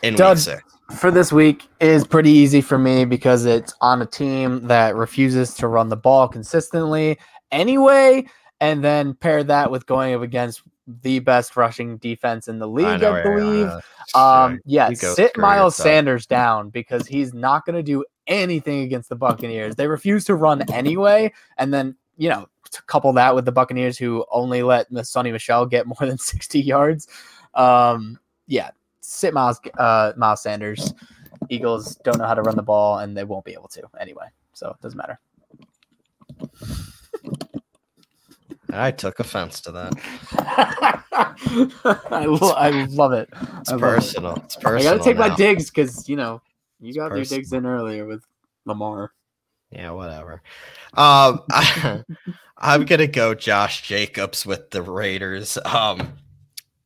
in dud. week six for this week is pretty easy for me because it's on a team that refuses to run the ball consistently anyway, and then pair that with going up against the best rushing defense in the league, I, I believe. Um, yeah, sit Miles Sanders down because he's not going to do anything against the Buccaneers. They refuse to run anyway, and then you know, couple that with the Buccaneers who only let Sony Michel get more than <laughs> sixty yards. Um, yeah, sit Miles uh, Miles Sanders. Eagles don't know how to run the ball, and they won't be able to anyway. So it doesn't matter. I took offense to that. <laughs> I, lo- I love it. It's I personal. It. It's personal. I gotta take now. my digs because you know you got your digs in earlier with Lamar. Yeah, whatever. Um, <laughs> I, am gonna go Josh Jacobs with the Raiders. Um,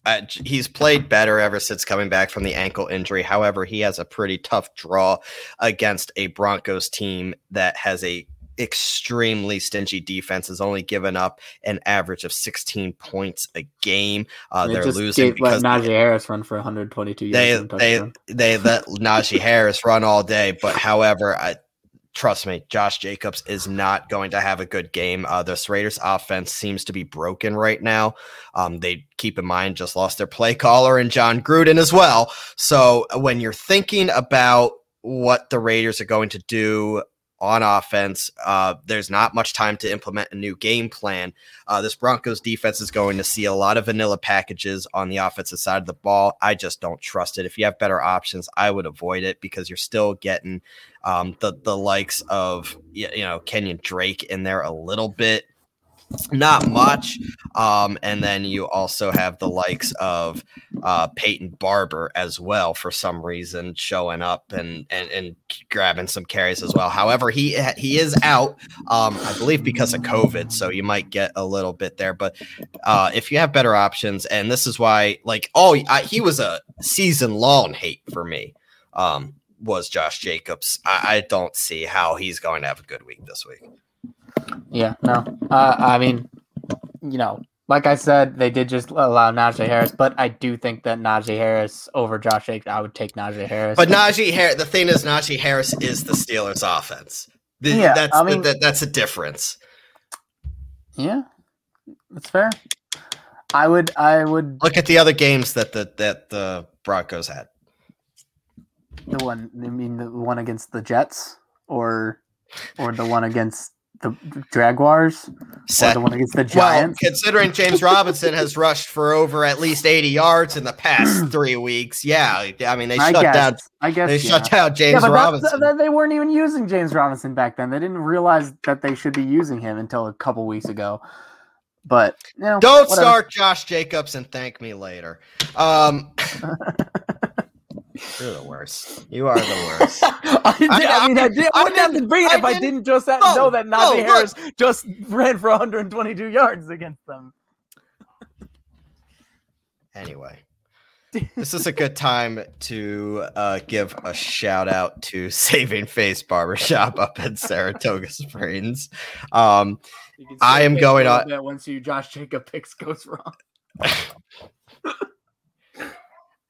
I, he's played better ever since coming back from the ankle injury. However, he has a pretty tough draw against a Broncos team that has a extremely stingy defense has only given up an average of 16 points a game. Uh, they're losing because let Najee Harris run for 122 yards. They they they let Najee Harris run all day, but <laughs> however, I, trust me, Josh Jacobs is not going to have a good game. Uh, the Raiders offense seems to be broken right now. Um, they keep in mind just lost their play <laughs> caller and Jon Gruden as well. So when you're thinking about what the Raiders are going to do on offense. Uh, there's not much time to implement a new game plan. Uh, this Broncos defense is going to see a lot of vanilla packages on the offensive side of the ball. I just don't trust it. If you have better options, I would avoid it because you're still getting um, the the likes of you know Kenyan Drake in there a little bit not much. Um, and then you also have the likes of uh, Peyton Barber as well for some reason showing up and, and and grabbing some carries as well. However, he he is out, um, I believe, because of COVID, so you might get a little bit there. But uh, if you have better options, and this is why, like, oh, I, he was a season long hate for me. Um, was Josh Jacobs? I, I don't see how he's going to have a good week this week. Yeah, no. Uh, I mean, you know, like I said, they did just allow Najee Harris, but I do think that Najee Harris over Josh Jacobs, I would take Najee Harris. But Najee Harris, the thing is, Najee Harris is the Steelers' offense. The, yeah, that's I mean, the, that's a difference. Yeah, that's fair. I would, I would look at the other games that the that the Broncos had. The one, I mean, the one against the Jets, or or the one against the Jaguars Set. or the one against the Giants? Well, considering James Robinson has rushed for over at least 80 yards in the past <clears throat> three weeks, yeah. I mean, they I shut guess, down. I guess they yeah. shut down James yeah, Robinson. they weren't even using James Robinson back then. They didn't realize that they should be using him until a couple weeks ago. But you know, don't whatever. start Josh Jacobs and thank me later. Um, <laughs> You're the worst. You are the worst. <laughs> I, did, I, I, mean, I, did, I wouldn't have to bring it if I didn't just have, know that Najee Harris just ran for 122 yards against them. Anyway, <laughs> this is a good time to uh, give a shout out to Saving Face Barbershop up in Saratoga <laughs> Springs. Um, I am going a on- bit Once you Josh Jacob picks goes wrong.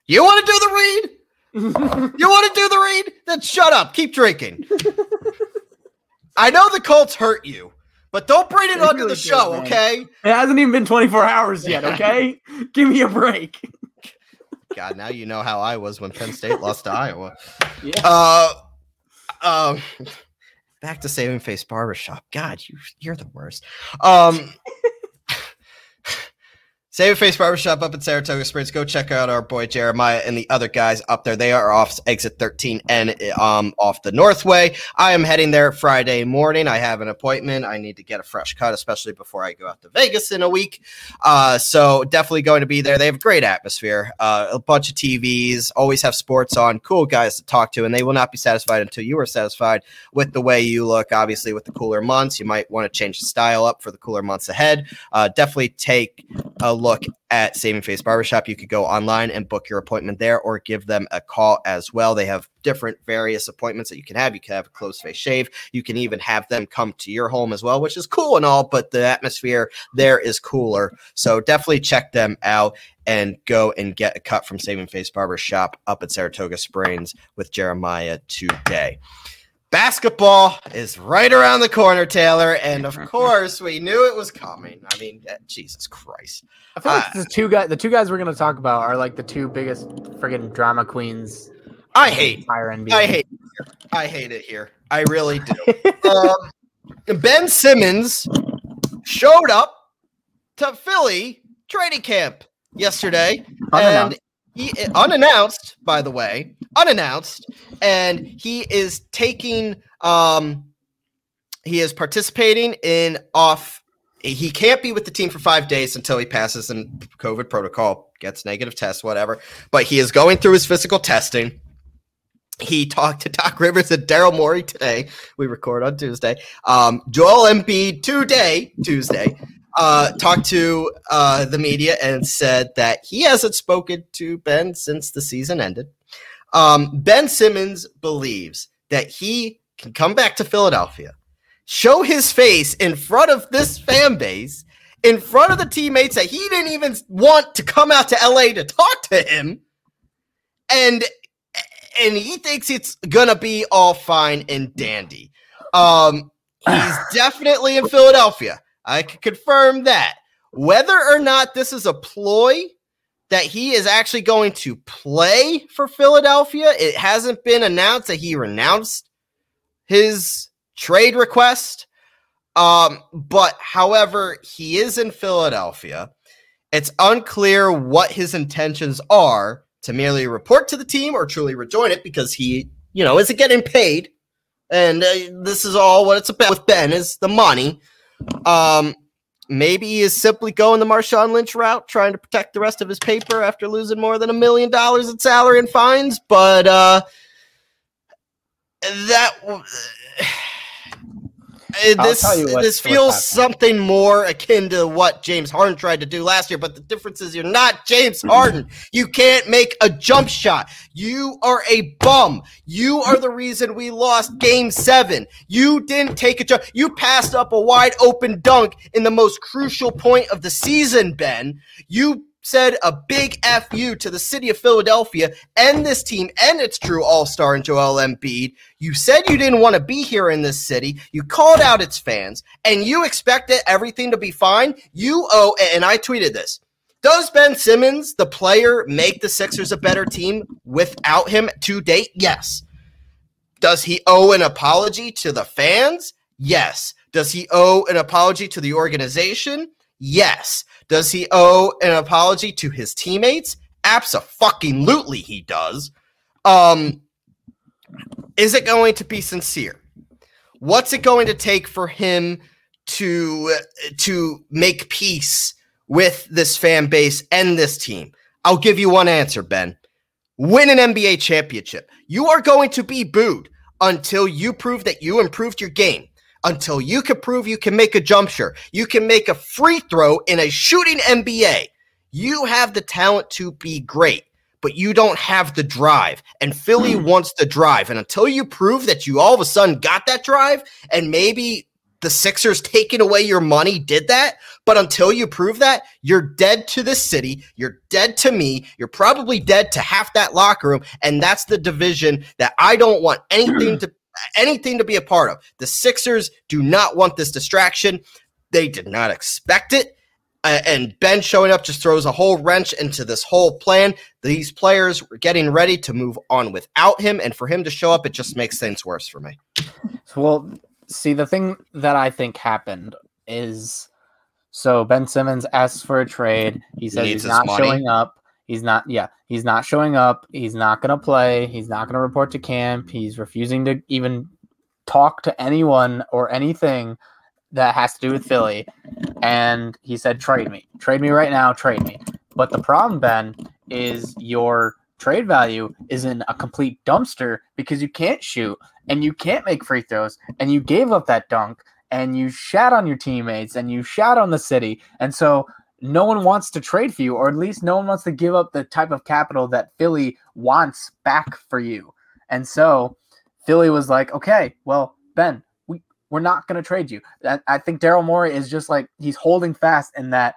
you want to do the read? <laughs> You want to do the read? Then shut up. Keep drinking. <laughs> I know the Colts hurt you, but don't bring it They onto really the did, show, man. okay? It hasn't even been 24 hours yet, <laughs> okay? Give me a break. God, now you know how I was when Penn State lost to Iowa. Yeah. Uh, um, back to Saving Face Barbershop. God, you you're the worst. Um, Saving Face Barbershop up in Saratoga Springs. Go check out our boy Jeremiah and the other guys up there. They are off exit 13 and um off the Northway. I am heading there Friday morning. I have an appointment. I need to get a fresh cut, especially before I go out to Vegas in a week. Uh, so definitely going to be there. They have a great atmosphere, uh, a bunch of TVs, always have sports on, cool guys to talk to, and they will not be satisfied until you are satisfied with the way you look. Obviously, with the cooler months, you might want to change the style up for the cooler months ahead. Uh, definitely take a look at Saving Face Barbershop. You could go online and book your appointment there or give them a call as well. They have different various appointments that you can have. You can have a closed face shave. You can even have them come to your home as well, which is cool and all, but the atmosphere there is cooler. So definitely check them out and go and get a cut from Saving Face Barbershop up at Saratoga Springs with Jeremiah today. Basketball is right around the corner, Taylor, and of course we knew it was coming. I mean, eh, Jesus Christ. I feel like Uh, the two guys, the two guys we're gonna talk about are like the two biggest friggin' drama queens. I hate, entire NBA. I hate, it here. I hate it here. I really do. <laughs> um, Ben Simmons showed up to Philly training camp yesterday, Unannounced. and he unannounced, by the way, unannounced, and he is taking, um, he is participating in off. He can't be with the team for five days until he passes in COVID protocol, gets negative tests, whatever. But he is going through his physical testing. He talked to Doc Rivers and Daryl Morey today. We record on Tuesday. Um, Joel Embiid today, Tuesday, uh, talked to uh, the media and said that he hasn't spoken to Ben since the season ended. Um, ben Simmons believes that he can come back to Philadelphia, show his face in front of this fan base, in front of the teammates that he didn't even want to come out to LA to talk to him, and and he thinks it's gonna be all fine and dandy. Um, he's <clears throat> definitely in Philadelphia. I can confirm that. Whether or not this is a ploy that he is actually going to play for Philadelphia, it hasn't been announced that he renounced his trade request. Um, but however, he is in Philadelphia. It's unclear what his intentions are to merely report to the team or truly rejoin it because he, you know, isn't getting paid. And uh, this is all what it's about with Ben is the money. Um, maybe he is simply going the Marshawn Lynch route, trying to protect the rest of his paper after losing more than a million dollars in salary and fines. But uh, that this what- this feels something more akin to what James Harden tried to do last year. But the difference is you're not James Harden. You can't make a jump shot. You are a bum. You are the reason we lost Game Seven. You didn't take a jump. You passed up a wide open dunk in the most crucial point of the season, Ben. You said a big fu to the city of Philadelphia and this team and its true all-star in Joel Embiid. You said you didn't want to be here in this city. You called out its fans and you expected everything to be fine. You owe and I tweeted this. Does Ben Simmons, the player, make the Sixers a better team without him to date? Yes. Does he owe an apology to the fans? Yes. Does he owe an apology to the organization? Yes. Does he owe an apology to his teammates? Absolutely, he does. Um, is it going to be sincere? What's it going to take for him to to make peace with this fan base and this team? I'll give you one answer, Ben. Win an NBA championship. You are going to be booed until you prove that you improved your game until you can prove you can make a jump shot, you can make a free throw in a shooting NBA. You have the talent to be great, but you don't have the drive. And Philly hmm. wants the drive. And until you prove that you all of a sudden got that drive, and maybe the Sixers taking away your money did that. But until you prove that, you're dead to the city. You're dead to me. You're probably dead to half that locker room. And that's the division that I don't want anything <clears throat> to anything to be a part of. The Sixers do not want this distraction. They did not expect it. Uh, and Ben showing up just throws a whole wrench into this whole plan. These players were getting ready to move on without him, and for him to show up, it just makes things worse for me. Well, see, the thing that I think happened is so Ben Simmons asks for a trade. He says he's not money. showing up. He's not, yeah, he's not showing up. He's not going to play. He's not going to report to camp. He's refusing to even talk to anyone or anything that has to do with Philly. And he said, trade me. Trade me right now. Trade me. But the problem, Ben, is your trade value is in a complete dumpster because you can't shoot and you can't make free throws and you gave up that dunk and you shat on your teammates and you shat on the city. And so no one wants to trade for you, or at least no one wants to give up the type of capital that Philly wants back for you. And so Philly was like, okay, well, Ben, we, we're not going to trade you. I, I think Daryl Morey is just like, he's holding fast in that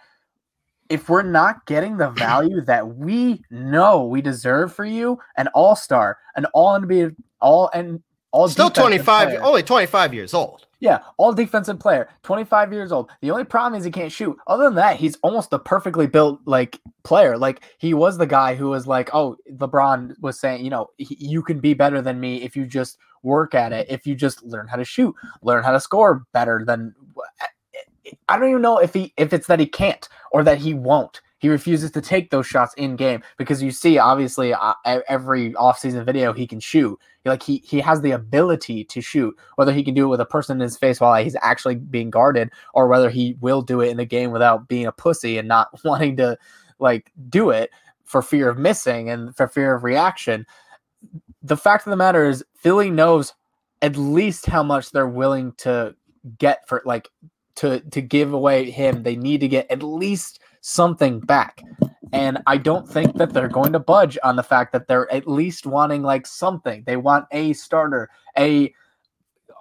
if we're not getting the <clears throat> value that we know we deserve for you, an all star, an all NBA, all and all still 25, player, only 25 years old. Yeah, all defensive player, 25 years old. The only problem is he can't shoot. Other than that, he's almost a perfectly built like player. Like he was the guy who was like, "Oh, LeBron was saying, you know, you can be better than me if you just work at it. If you just learn how to shoot, learn how to score better than I don't even know if he if it's that he can't or that he won't. He refuses to take those shots in game because you see, obviously, uh, every offseason video he can shoot. Like he he has the ability to shoot. Whether he can do it with a person in his face while he's actually being guarded, or whether he will do it in the game without being a pussy and not <laughs> wanting to like do it for fear of missing and for fear of reaction. The fact of the matter is, Philly knows at least how much they're willing to get for like to to give away him, they need to get at least something back. And I don't think that they're going to budge on the fact that they're at least wanting like something. They want a starter, a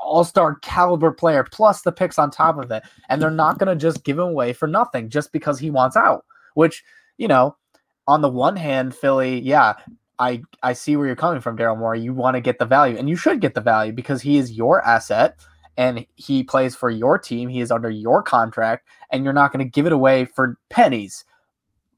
all-star caliber player plus the picks on top of it. And they're not going to just give him away for nothing just because he wants out. Which, you know, on the one hand, Philly, yeah, I I see where you're coming from, Daryl Morey. You want to get the value, and you should get the value because he is your asset and he plays for your team. He is under your contract, and you're not going to give it away for pennies.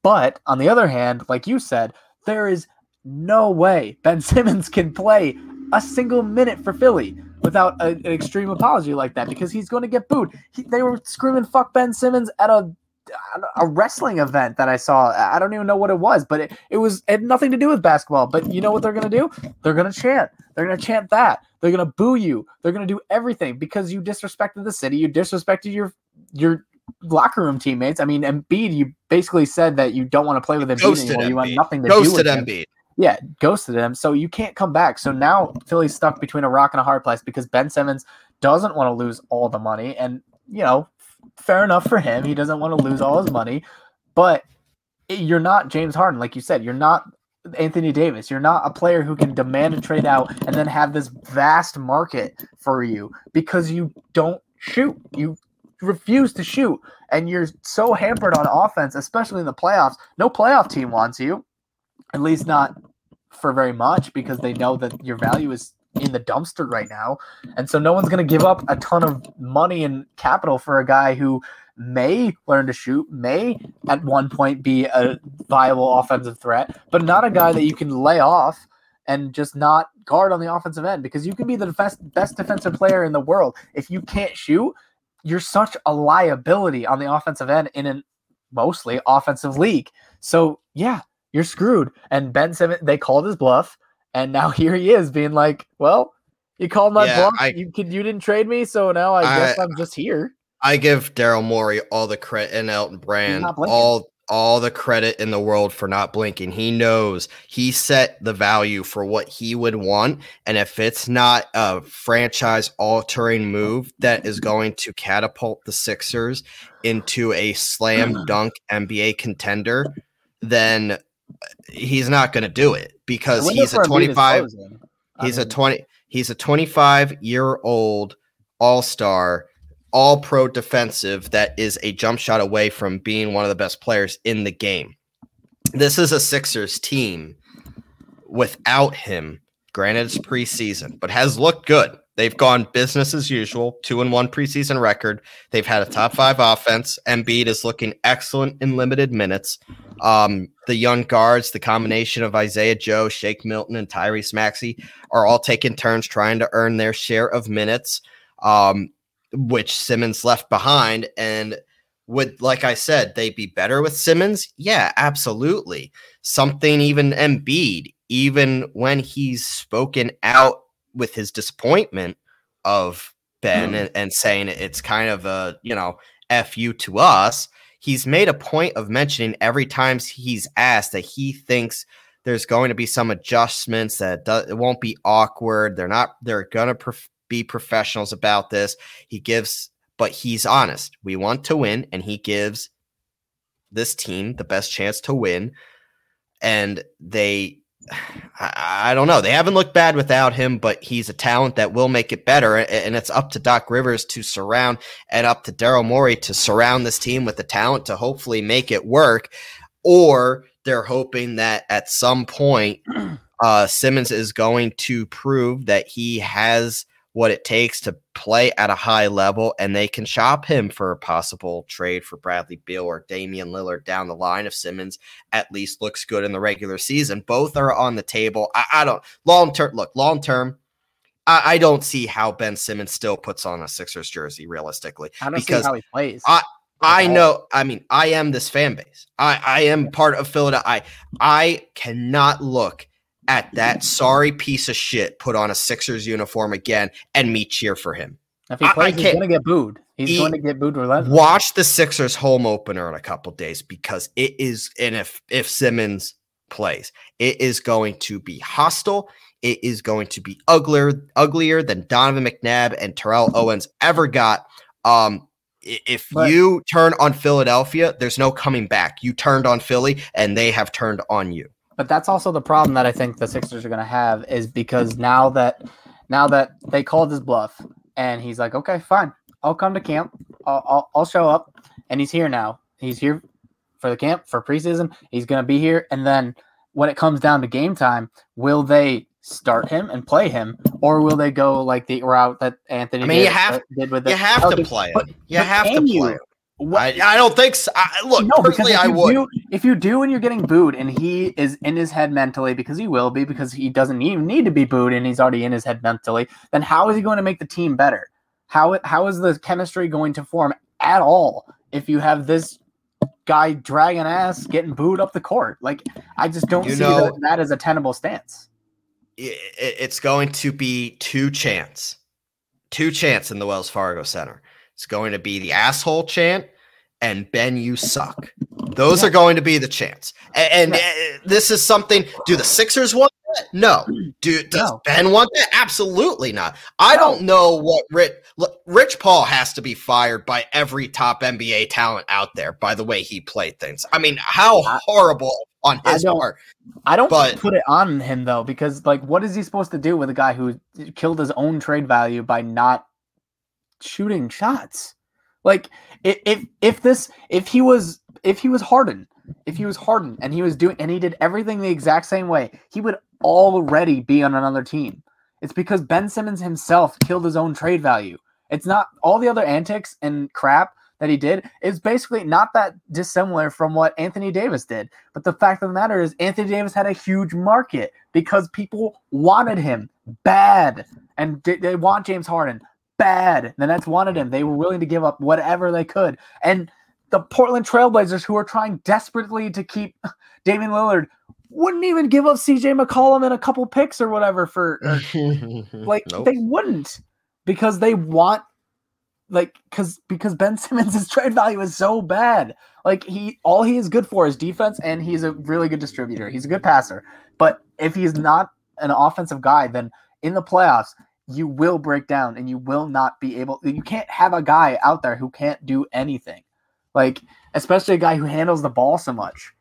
But on the other hand, like you said, there is no way Ben <laughs> Simmons can play a single minute for Philly without a, an extreme apology like that because he's going to get booed. He, they were screaming "fuck Ben Simmons" at a a wrestling event that I saw. I don't even know what it was, but it, it was it had nothing to do with basketball. But you know what they're gonna do? They're gonna chant. They're gonna chant that. They're gonna boo you. They're gonna do everything because you disrespected the city. You disrespected your your locker room teammates. I mean, Embiid, you basically said that you don't want to play with Embiid ghosted anymore. Embiid. You want nothing to ghosted do with Embiid. Yeah, ghosted him. So you can't come back. So now Philly's stuck between a rock and a hard place because Ben Simmons doesn't want to lose all the money, and you know, fair enough for him. He doesn't want to lose all his money, but you're not James Harden, like you said. You're not Anthony Davis. You're not a player who can demand a trade out and then have this vast market for you because you don't shoot. You refuse to shoot, and you're so hampered on offense, especially in the playoffs. No playoff team wants you, at least not for very much, because they know that your value is in the dumpster right now. And so no one's going to give up a ton of money and capital for a guy who may learn to shoot, may at one point be a viable offensive threat, but not a guy that you can lay off and just not guard on the offensive end because you can be the best best defensive player in the world. If you can't shoot, you're such a liability on the offensive end in a mostly offensive league. So yeah, you're screwed. And Ben Simmons, they called his bluff, and now <laughs> here he is being like, "Well, you called my yeah, bluff. I, you could you didn't trade me, so now I, I guess I'm just here." I give Daryl Morey all the credit and Elton Brand all all the credit in the world for not blinking. He knows he set the value for what he would want. And if it's not a franchise altering move that is <laughs> going to catapult the Sixers into a slam <sighs> dunk NBA contender, then he's not going to do it because he's a 25 closing. I he's a 20 he's a 25 year old all-star all pro defensive that is a jump shot away from being one of the best players in the game. This is a sixers team without him. Granted it's preseason but has looked good they've gone business as usual two and one preseason record they've had a top five offense Embiid is looking excellent in limited minutes um, the young guards the combination of isaiah joe shake milton and tyrese maxey are all taking turns trying to earn their share of minutes, um, which Simmons left behind. And would, like I said, they be better with Simmons? Yeah, absolutely. Something even Embiid, even when he's spoken out with his disappointment of Ben hmm. and, and saying it's kind of a, you know, F you to us, he's made a point of mentioning every time he's asked that he thinks there's going to be some adjustments that do, it won't be awkward. They're not. They're gonna prof- be professionals about this. He gives, but he's honest. We want to win, and he gives this team the best chance to win. And they, I, don't know. They haven't looked bad without him, but he's a talent that will make it better. And it's up to Doc Rivers to surround, and up to Daryl Morey to surround this team with the talent to hopefully make it work. Or they're hoping that at some point <clears throat> uh, Simmons is going to prove that he has what it takes to play at a high level and they can shop him for a possible trade for Bradley Beal or Damian Lillard down the line if Simmons at least looks good in the regular season. Both are on the table. I, I don't long term look, long term. I, I don't see how Ben Simmons still puts on a Sixers jersey realistically. I don't because see how he plays. I- I know. I mean, I am this fan base. I, I am part of Philadelphia. I, I cannot look at that sorry piece of shit put on a Sixers uniform again and me cheer for him. if he plays, he's going to get booed. He's He- going to get booed relentlessly. Watch the Sixers home opener in a couple days because it is, and if if Simmons plays, it is going to be hostile. It is going to be uglier, uglier than Donovan McNabb and Terrell Owens ever got. Um, if But- you turn on Philadelphia, there's no coming back. You turned on Philly, and they have turned on you. But that's also the problem that I think the Sixers are going to have is because now that now that they called his bluff and he's like, okay, fine, I'll come to camp, I'll, I'll, I'll show up, and he's here now. He's here for the camp for preseason. He's going to be here, and then when it comes down to game time, will they start him and play him, or will they go like the route that Anthony I mean, you Davis have- did with the You have Oh, to play him. You have to play you? What- I, I don't think so. I, look, no, personally, if I you would. Do, if you do and you're getting booed, and he is in his head mentally, because he will be, because he doesn't even need to be booed, and he's already in his head mentally, then how is he going to make the team better? How how is the chemistry going to form at all if you have this guy dragging ass getting booed up the court? Like I just don't You see know- that, that as a tenable stance. i- i- it's going to be two chants, two chants in the Wells Fargo Center. It's going to be the asshole chant and Ben, you suck. Those Yeah. are going to be the chants. A- And, uh, this is something. Do the Sixers want that? No. Do does No. Ben want that? Absolutely not. I No. don't know what Rich look, Rich Paul has to be fired by every top NBA talent out there. By the way he played things. I mean, how horrible on I his don't- part. I don't But- put it on him though, because like, what is he supposed to do with a guy who killed his own trade value by not shooting shots? Like, if if this if he was if he was Harden, if he was Harden and he was doing and he did everything the exact same way, he would already be on another team. It's because Ben Simmons himself killed his own trade value. It's not all the other antics and crap that he did is basically not that dissimilar from what Anthony Davis did. But the fact of the matter is, Anthony Davis had a huge market because people wanted him bad, and they- they want James Harden bad. The Nets wanted him. They were willing to give up whatever they could. And the Portland Trailblazers, who are trying desperately to keep <laughs> Damian Lillard, wouldn't even give up CJ McCollum and a couple picks or whatever for <laughs> like Nope. they wouldn't because they want like because because Ben <laughs> Simmons' trade value is so bad. Like he all he is good for is defense and he's a really good distributor. He's a good passer. But if he's not an offensive guy, then in the playoffs, you will break down and you will not be able you can't have a guy out there who can't do anything. Like especially a guy who handles the ball so much.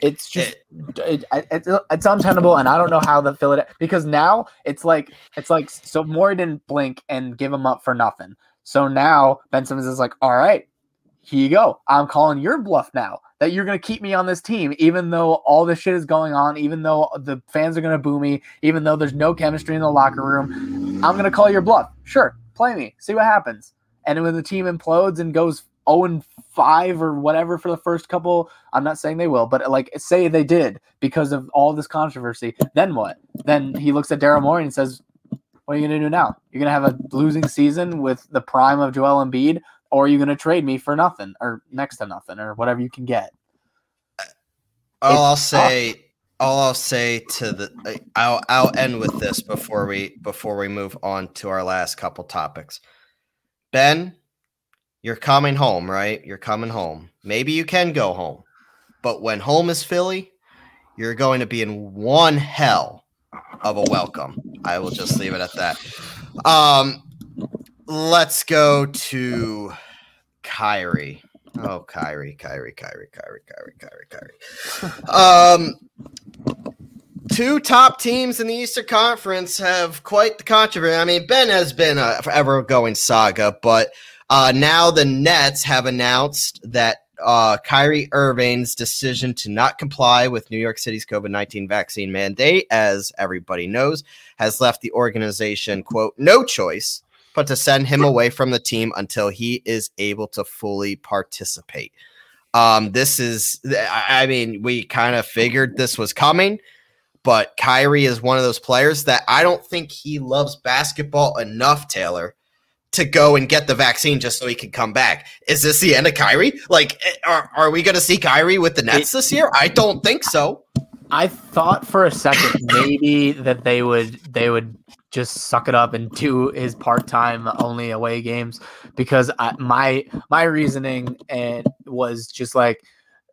It's just it, it, it's it's untenable, and I don't know how the Philadelphia because now it's like it's like so Morey didn't blink and give him up for nothing. So now Ben Simmons is like, all right, here you go. I'm calling your bluff now that you're going to keep me on this team, even though all this shit is going on, even though the fans are going to boo me, even though there's no chemistry in the locker room. I'm going to call your bluff. Sure, play me, see what happens. And when the team implodes and goes 0 5 or whatever for the first couple, I'm not saying they will, but like say they did because of all this controversy, then what? Then he looks at Daryl Morey and says, What are you going to do now? You're going to have a losing season with the prime of Joel Embiid or are you going to trade me for nothing or next to nothing or whatever you can get? All I'll say, all I'll say to the, I'll I'll end with this before we before we move on to our last couple topics. Ben, you're coming home, right? You're coming home. Maybe you can go home, but when home is Philly, you're going to be in one hell of a welcome. I will just leave it at that. Um, let's go to Kyrie. Oh, Kyrie, Kyrie, Kyrie, Kyrie, Kyrie, Kyrie, Kyrie. Um, two top teams in the Eastern Conference have quite the controversy. I mean, Ben has been a forever going saga, but uh, now the Nets have announced that uh, Kyrie Irving's decision to not comply with New York City's COVID 19 vaccine mandate, as everybody knows, has left the organization, quote, no choice but to send him away from the team until he is able to fully participate. Um, this is, I mean, we kind of figured this was coming, but Kyrie is one of those players that I don't think he loves basketball enough, Taylor, to go and get the vaccine just so he can come back. Is this the end of Kyrie? Like, eh, are, are we going to see Kyrie with the Nets this year? I don't think so. I thought for a second maybe that they would they would just suck it up and do his part-time only away games because I, my my reasoning and was just like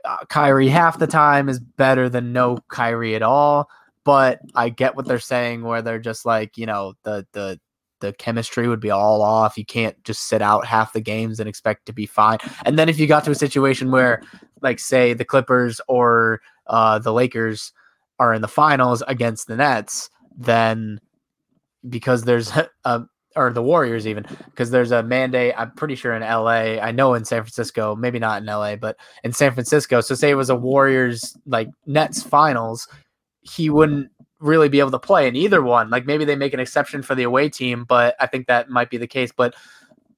uh, Kyrie half the time is better than no Kyrie at all. But I get what they're saying where they're just like you know the the the chemistry would be all off. You can't just sit out half the games and expect to be fine. And then if you got to a situation where like say the Clippers or uh, the Lakers are in the finals against the Nets then because there's <laughs> a or the Warriors even because there's a mandate. I'm pretty sure in LA. I know in San Francisco, maybe not in LA, but in San Francisco. So say it was a Warriors like Nets finals, he wouldn't really be able to play in either one. Like maybe they make an exception for the away team, but I think that might be the case. But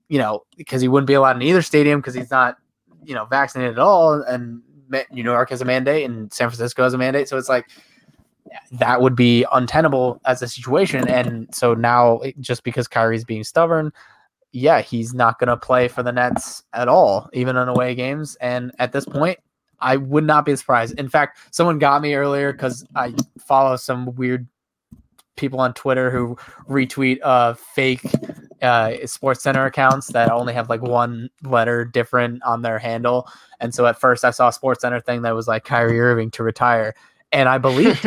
you know, because he wouldn't be allowed in either stadium because he's not, you know, vaccinated at all, and New York has a mandate and San Francisco has a mandate. So it's like that would be untenable as a situation. And so now, just because Kyrie's being stubborn, yeah, he's not going to play for the Nets at all, even in away games. And at this point, I would not be surprised. In fact, someone got me earlier because I follow some weird people on Twitter who retweet uh, fake uh, Sports Center accounts that only have like one letter different on their handle. And so at first, I saw a Sports Center thing that was like Kyrie Irving to retire and I believe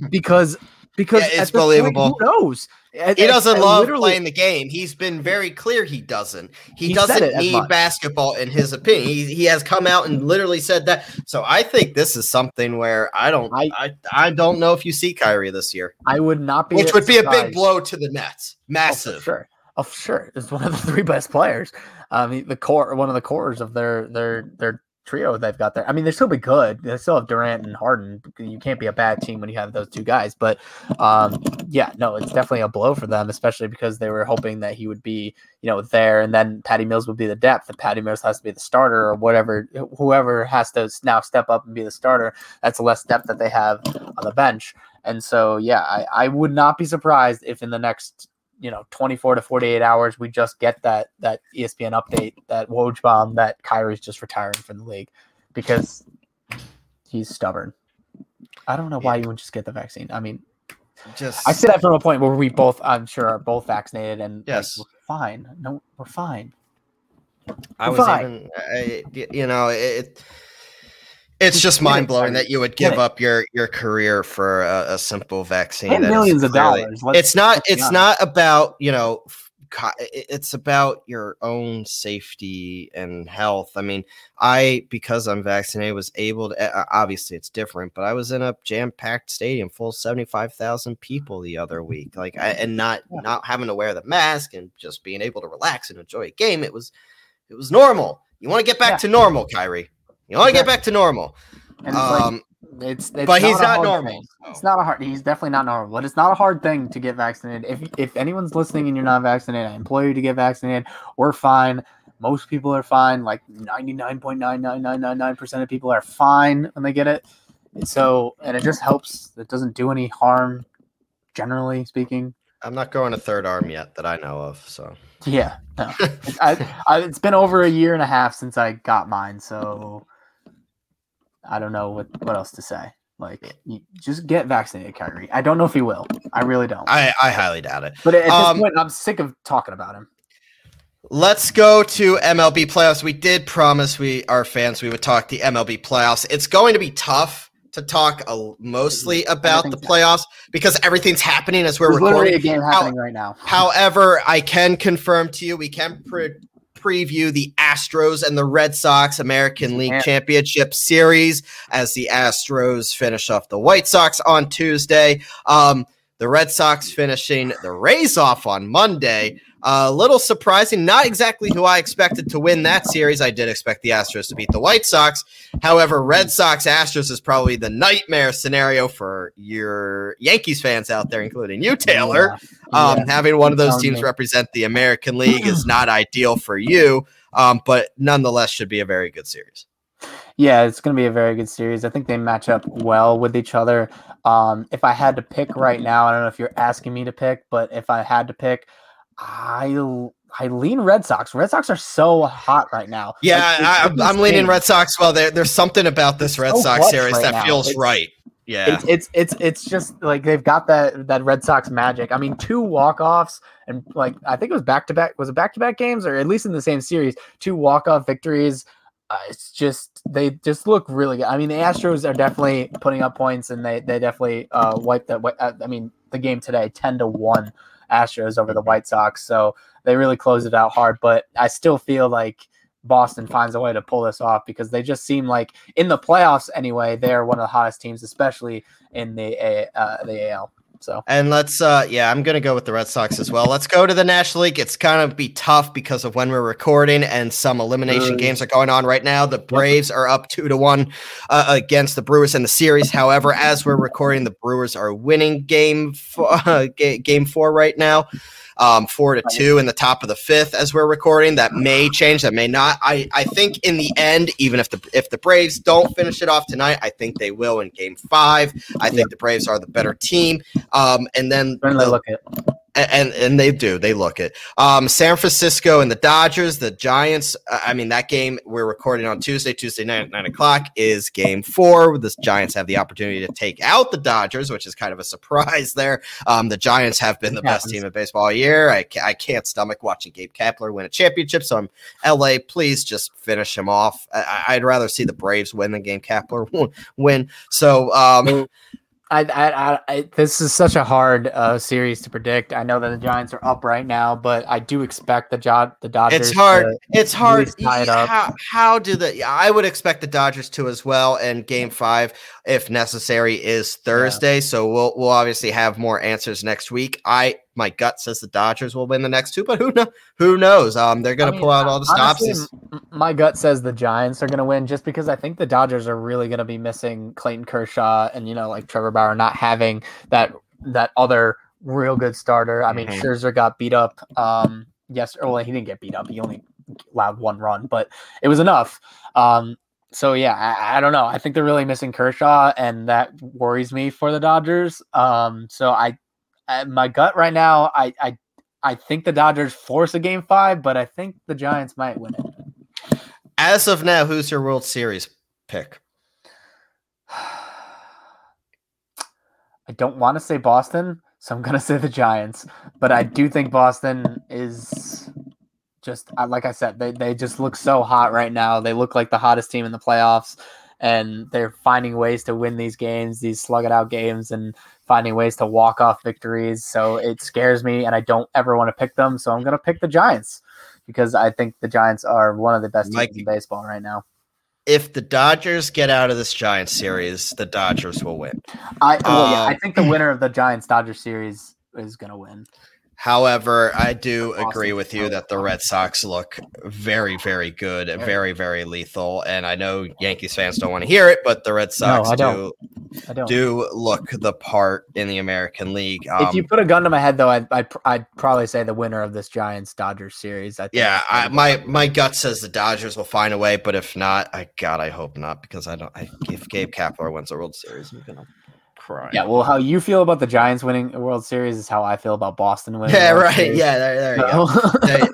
<laughs> because because yeah, it's believable. Point, who knows? At, he doesn't at, love playing the game. He's been very clear he doesn't. He, he doesn't need basketball in his opinion. He, he has come out and literally said that. So I think this is something where I don't I, I, I don't know if you see Kyrie this year. I would not be Which would be a big blow to the Nets. Massive. Oh, sure. Oh, sure. It's one of the <laughs> three best players. I Um, the core, one of the cores of their their their trio they've got there. I mean, they still be good. They still have Durant and Harden. You can't be a bad team when you have those two guys. But um, yeah, no, it's definitely a blow for them, especially because they were hoping that he would be, you know, there, and then Patty Mills would be the depth. And Patty Mills has to be the starter, or whatever. Whoever has to now step up and be the starter, that's less depth that they have on the bench. And so, yeah, I, I would not be surprised if in the next you know 24 to 48 hours we just get that that espn update that woj bomb that kyrie's just retiring from the league because he's stubborn. I don't know why you wouldn't just get the vaccine. I mean just i say that from a point where we both i'm sure are both vaccinated and yes. like, we're fine. No we're fine. I we're was fine. even I, you know it it's just mind blowing that you would give up your your career for a, a simple vaccine. millions of dollars. Let's, it's not. It's not about you know it's about your own safety and health. I mean, I because I'm vaccinated was able to. Obviously, it's different, but I was in a jam packed stadium full seventy five thousand people the other week, like I, and not not having to wear the mask and just being able to relax and enjoy a game. It was it was normal. You want to get back yeah. to normal, Kyrie. You want to get back to normal. And um, it's, it's but he's not normal. So. It's not a hard. He's definitely not normal. But it's not a hard thing to get vaccinated. If if anyone's listening and you're not vaccinated, I implore you to get vaccinated. We're fine. Most people are fine. Like ninety nine point nine nine nine nine nine percent of people are fine when they get it. So and it just helps. It doesn't do any harm, generally speaking. I'm not growing a third arm yet that I know of. So yeah, no. <laughs> I, I, it's been over a year and a half since I got mine. So I don't know what, what else to say. Like, just get vaccinated, Kyrie. I don't know if he will. I really don't. I, I highly doubt it. But at um, this point, I'm sick of talking about him. Let's go to MLB playoffs. We did promise we our fans we would talk the MLB playoffs. It's going to be tough to talk uh, mostly about the playoffs because everything's happening as we're There's recording. Literally a game happening How, right now. however, I can confirm to you we can pre- preview the Astros and the Red Sox American League Championship Series as the Astros finish off the White Sox on Tuesday. Um, the Red Sox finishing the Rays off on Monday. A little surprising, not exactly who I expected to win that series. I did expect the Astros to beat the White Sox. However, Red Sox Astros is probably the nightmare scenario for your Yankees fans out there, including you, Taylor. Yeah. Um, yeah. Having one of those teams represent the American League is not ideal for you, um, but nonetheless should be a very good series. Yeah, it's going to be a very good series. I think they match up well with each other. Um, if I had to pick right now, I don't know if you're asking me to pick, but if I had to pick, I I lean Red Sox. Red Sox are so hot right now. Yeah, like, I, am leaning Red Sox. Well, there, there's something about this Red so Sox series right that now. feels it's, right. Yeah, it's, it's it's it's just like they've got that that Red Sox magic. I mean, two walk offs and like I think it was back to back. Was it back to back games or at least in the same series? Two walk off victories. Uh, it's just they just look really good. I mean, the Astros are definitely putting up points, and they they definitely uh, wiped that. Uh, I mean, the game today, ten to one Astros over the White Sox. So they really closed it out hard. But I still feel like Boston finds a way to pull this off because they just seem like in the playoffs anyway, they're one of the hottest teams, especially in the uh, the AL. So and let's uh yeah, I'm gonna go with the Red Sox as well. Let's go to the National League. It's of be tough because of when we're recording and some elimination games are going on right now. The Braves are up two to one uh, against the Brewers in the series. However, as we're recording, the Brewers are winning game <laughs> uh, game four right now um, four to two in the top of the fifth as we're recording. That may change. That may not. I, I think in the end, even if the if the Braves don't finish it off tonight, I think they will in Game Five. I think the Braves are the better team. Um, and then the, look at and and they do they look it. Um san francisco and the dodgers the giants i mean that game we're recording on tuesday tuesday night at nine o'clock is game four. The giants have the opportunity to take out the dodgers which is kind of a surprise there. Um the giants have been the best team in baseball all year. I, I can't stomach watching gabe kapler win a championship so i'm la please just finish him off. I, would rather see the braves win than gabe kapler <laughs> win. So um I, I, I, this is such a hard uh, series to predict. I know that the Giants are up right now, but I do expect the jo- the Dodgers. It's hard. it's hard. It how, how do the? I would expect the Dodgers to as well. And Game Five, if necessary, is Thursday. Yeah. So we'll we'll obviously have more answers next week. I my gut says the Dodgers will win the next two, but who know, who knows? Um, they're going to pull out all the stops. Honestly, my gut says the Giants are going to win, just because I think the Dodgers are really going to be missing Clayton Kershaw and you know like Trevor Bauer not having that that other real good starter. I mean, mm-hmm. Scherzer got beat up. Um, yes, well, he didn't get beat up. He only allowed one run, but it was enough. Um, so yeah, I, I, don't know. I think they're really missing Kershaw, and that worries me for the Dodgers. Um, so I my gut right now, I, I I think the Dodgers force a game five, but I think the Giants might win it. As of now, who's your World Series pick? <sighs> I don't want to say Boston, so I'm going <laughs> to say the Giants. But I do think Boston is just, like I said, they, they just look so hot right now. They look like the hottest team in the playoffs, and they're finding ways to win these games, these slug it out games. And finding ways to walk off victories. So it scares me, and I don't ever want to pick them. So I'm going to pick the Giants because I think the Giants are one of the best Mike- teams in baseball right now. If the Dodgers get out of this Giants series, the Dodgers will win. I well, yeah, Um, I think the winner of the Giants Dodgers series is going to win. However, I do agree with you that the Red Sox look very, very good, very, very lethal. And I know Yankees fans don't want to hear it, but the Red Sox I do. I do look the part in the American League. Um, if you put a gun to my head, though, I'd, I'd I'd probably say the winner of this Giants Dodgers series. I think yeah, I, my my gut says the Dodgers will find a way, but if not, I God, I hope not because I don't. I, if Gabe Kapler wins a World Series, I'm gonna cry. yeah. Well, how you feel about the Giants winning a World Series is how I feel about Boston winning. yeah, World right. Series. Yeah, there, there you go. So- There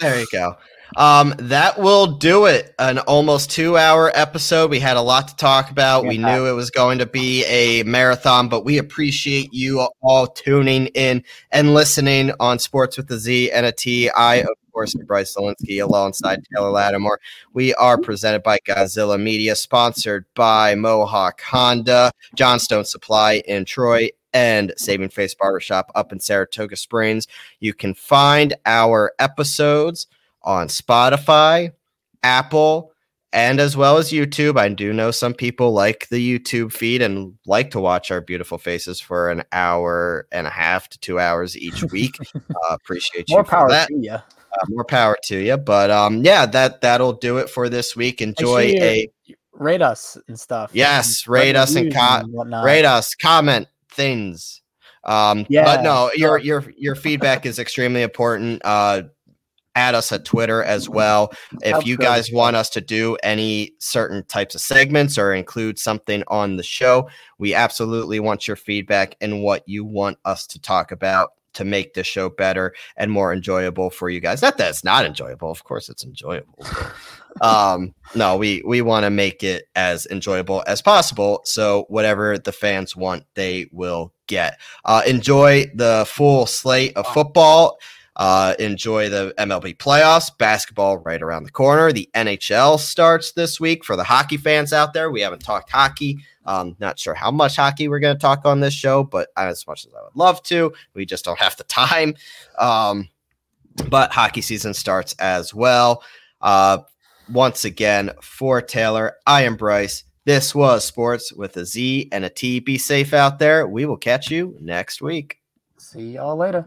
There you go. Um, that will do it. An almost two hour episode. We had a lot to talk about. We knew it was going to be a marathon, but we appreciate you all tuning in and listening on Sports with a Z and a T. I, of course, Bryce Zelinsky alongside Taylor Lattimore. We are presented by Godzilla Media, sponsored by Mohawk Honda, Johnstone Supply in Troy, and Saving Face Barbershop up in Saratoga Springs. You can find our episodes on Spotify, Apple, and as well as YouTube. I do know some people like the YouTube feed and like to watch our beautiful faces for an hour and a half to two hours each week. <laughs> uh, appreciate you More for power that. to you. Uh, more power to you. But um, yeah, that that'll do it for this week. Enjoy sure a Rate us and stuff. Yes, and rate us and co- whatnot. rate us, comment things. Um, Yeah. but no, your your your feedback is extremely important. Uh, add us at Twitter as well. If you guys want us to do any certain types of segments or include something on the show, we absolutely want your feedback and what you want us to talk about to make this show better and more enjoyable for you guys. Not that it's not enjoyable, of course it's enjoyable. um no we we want to make it as enjoyable as possible so whatever the fans want they will get uh enjoy the full slate of football uh enjoy the mlb playoffs basketball right around the corner the nhl starts this week for the hockey fans out there we haven't talked hockey um not sure how much hockey we're going to talk on this show but as much as i would love to we just don't have the time um but hockey season starts as well uh once again for Taylor. I am Bryce. This was Sports with a Z and a T. Be safe out there. We will catch you next week. See y'all later.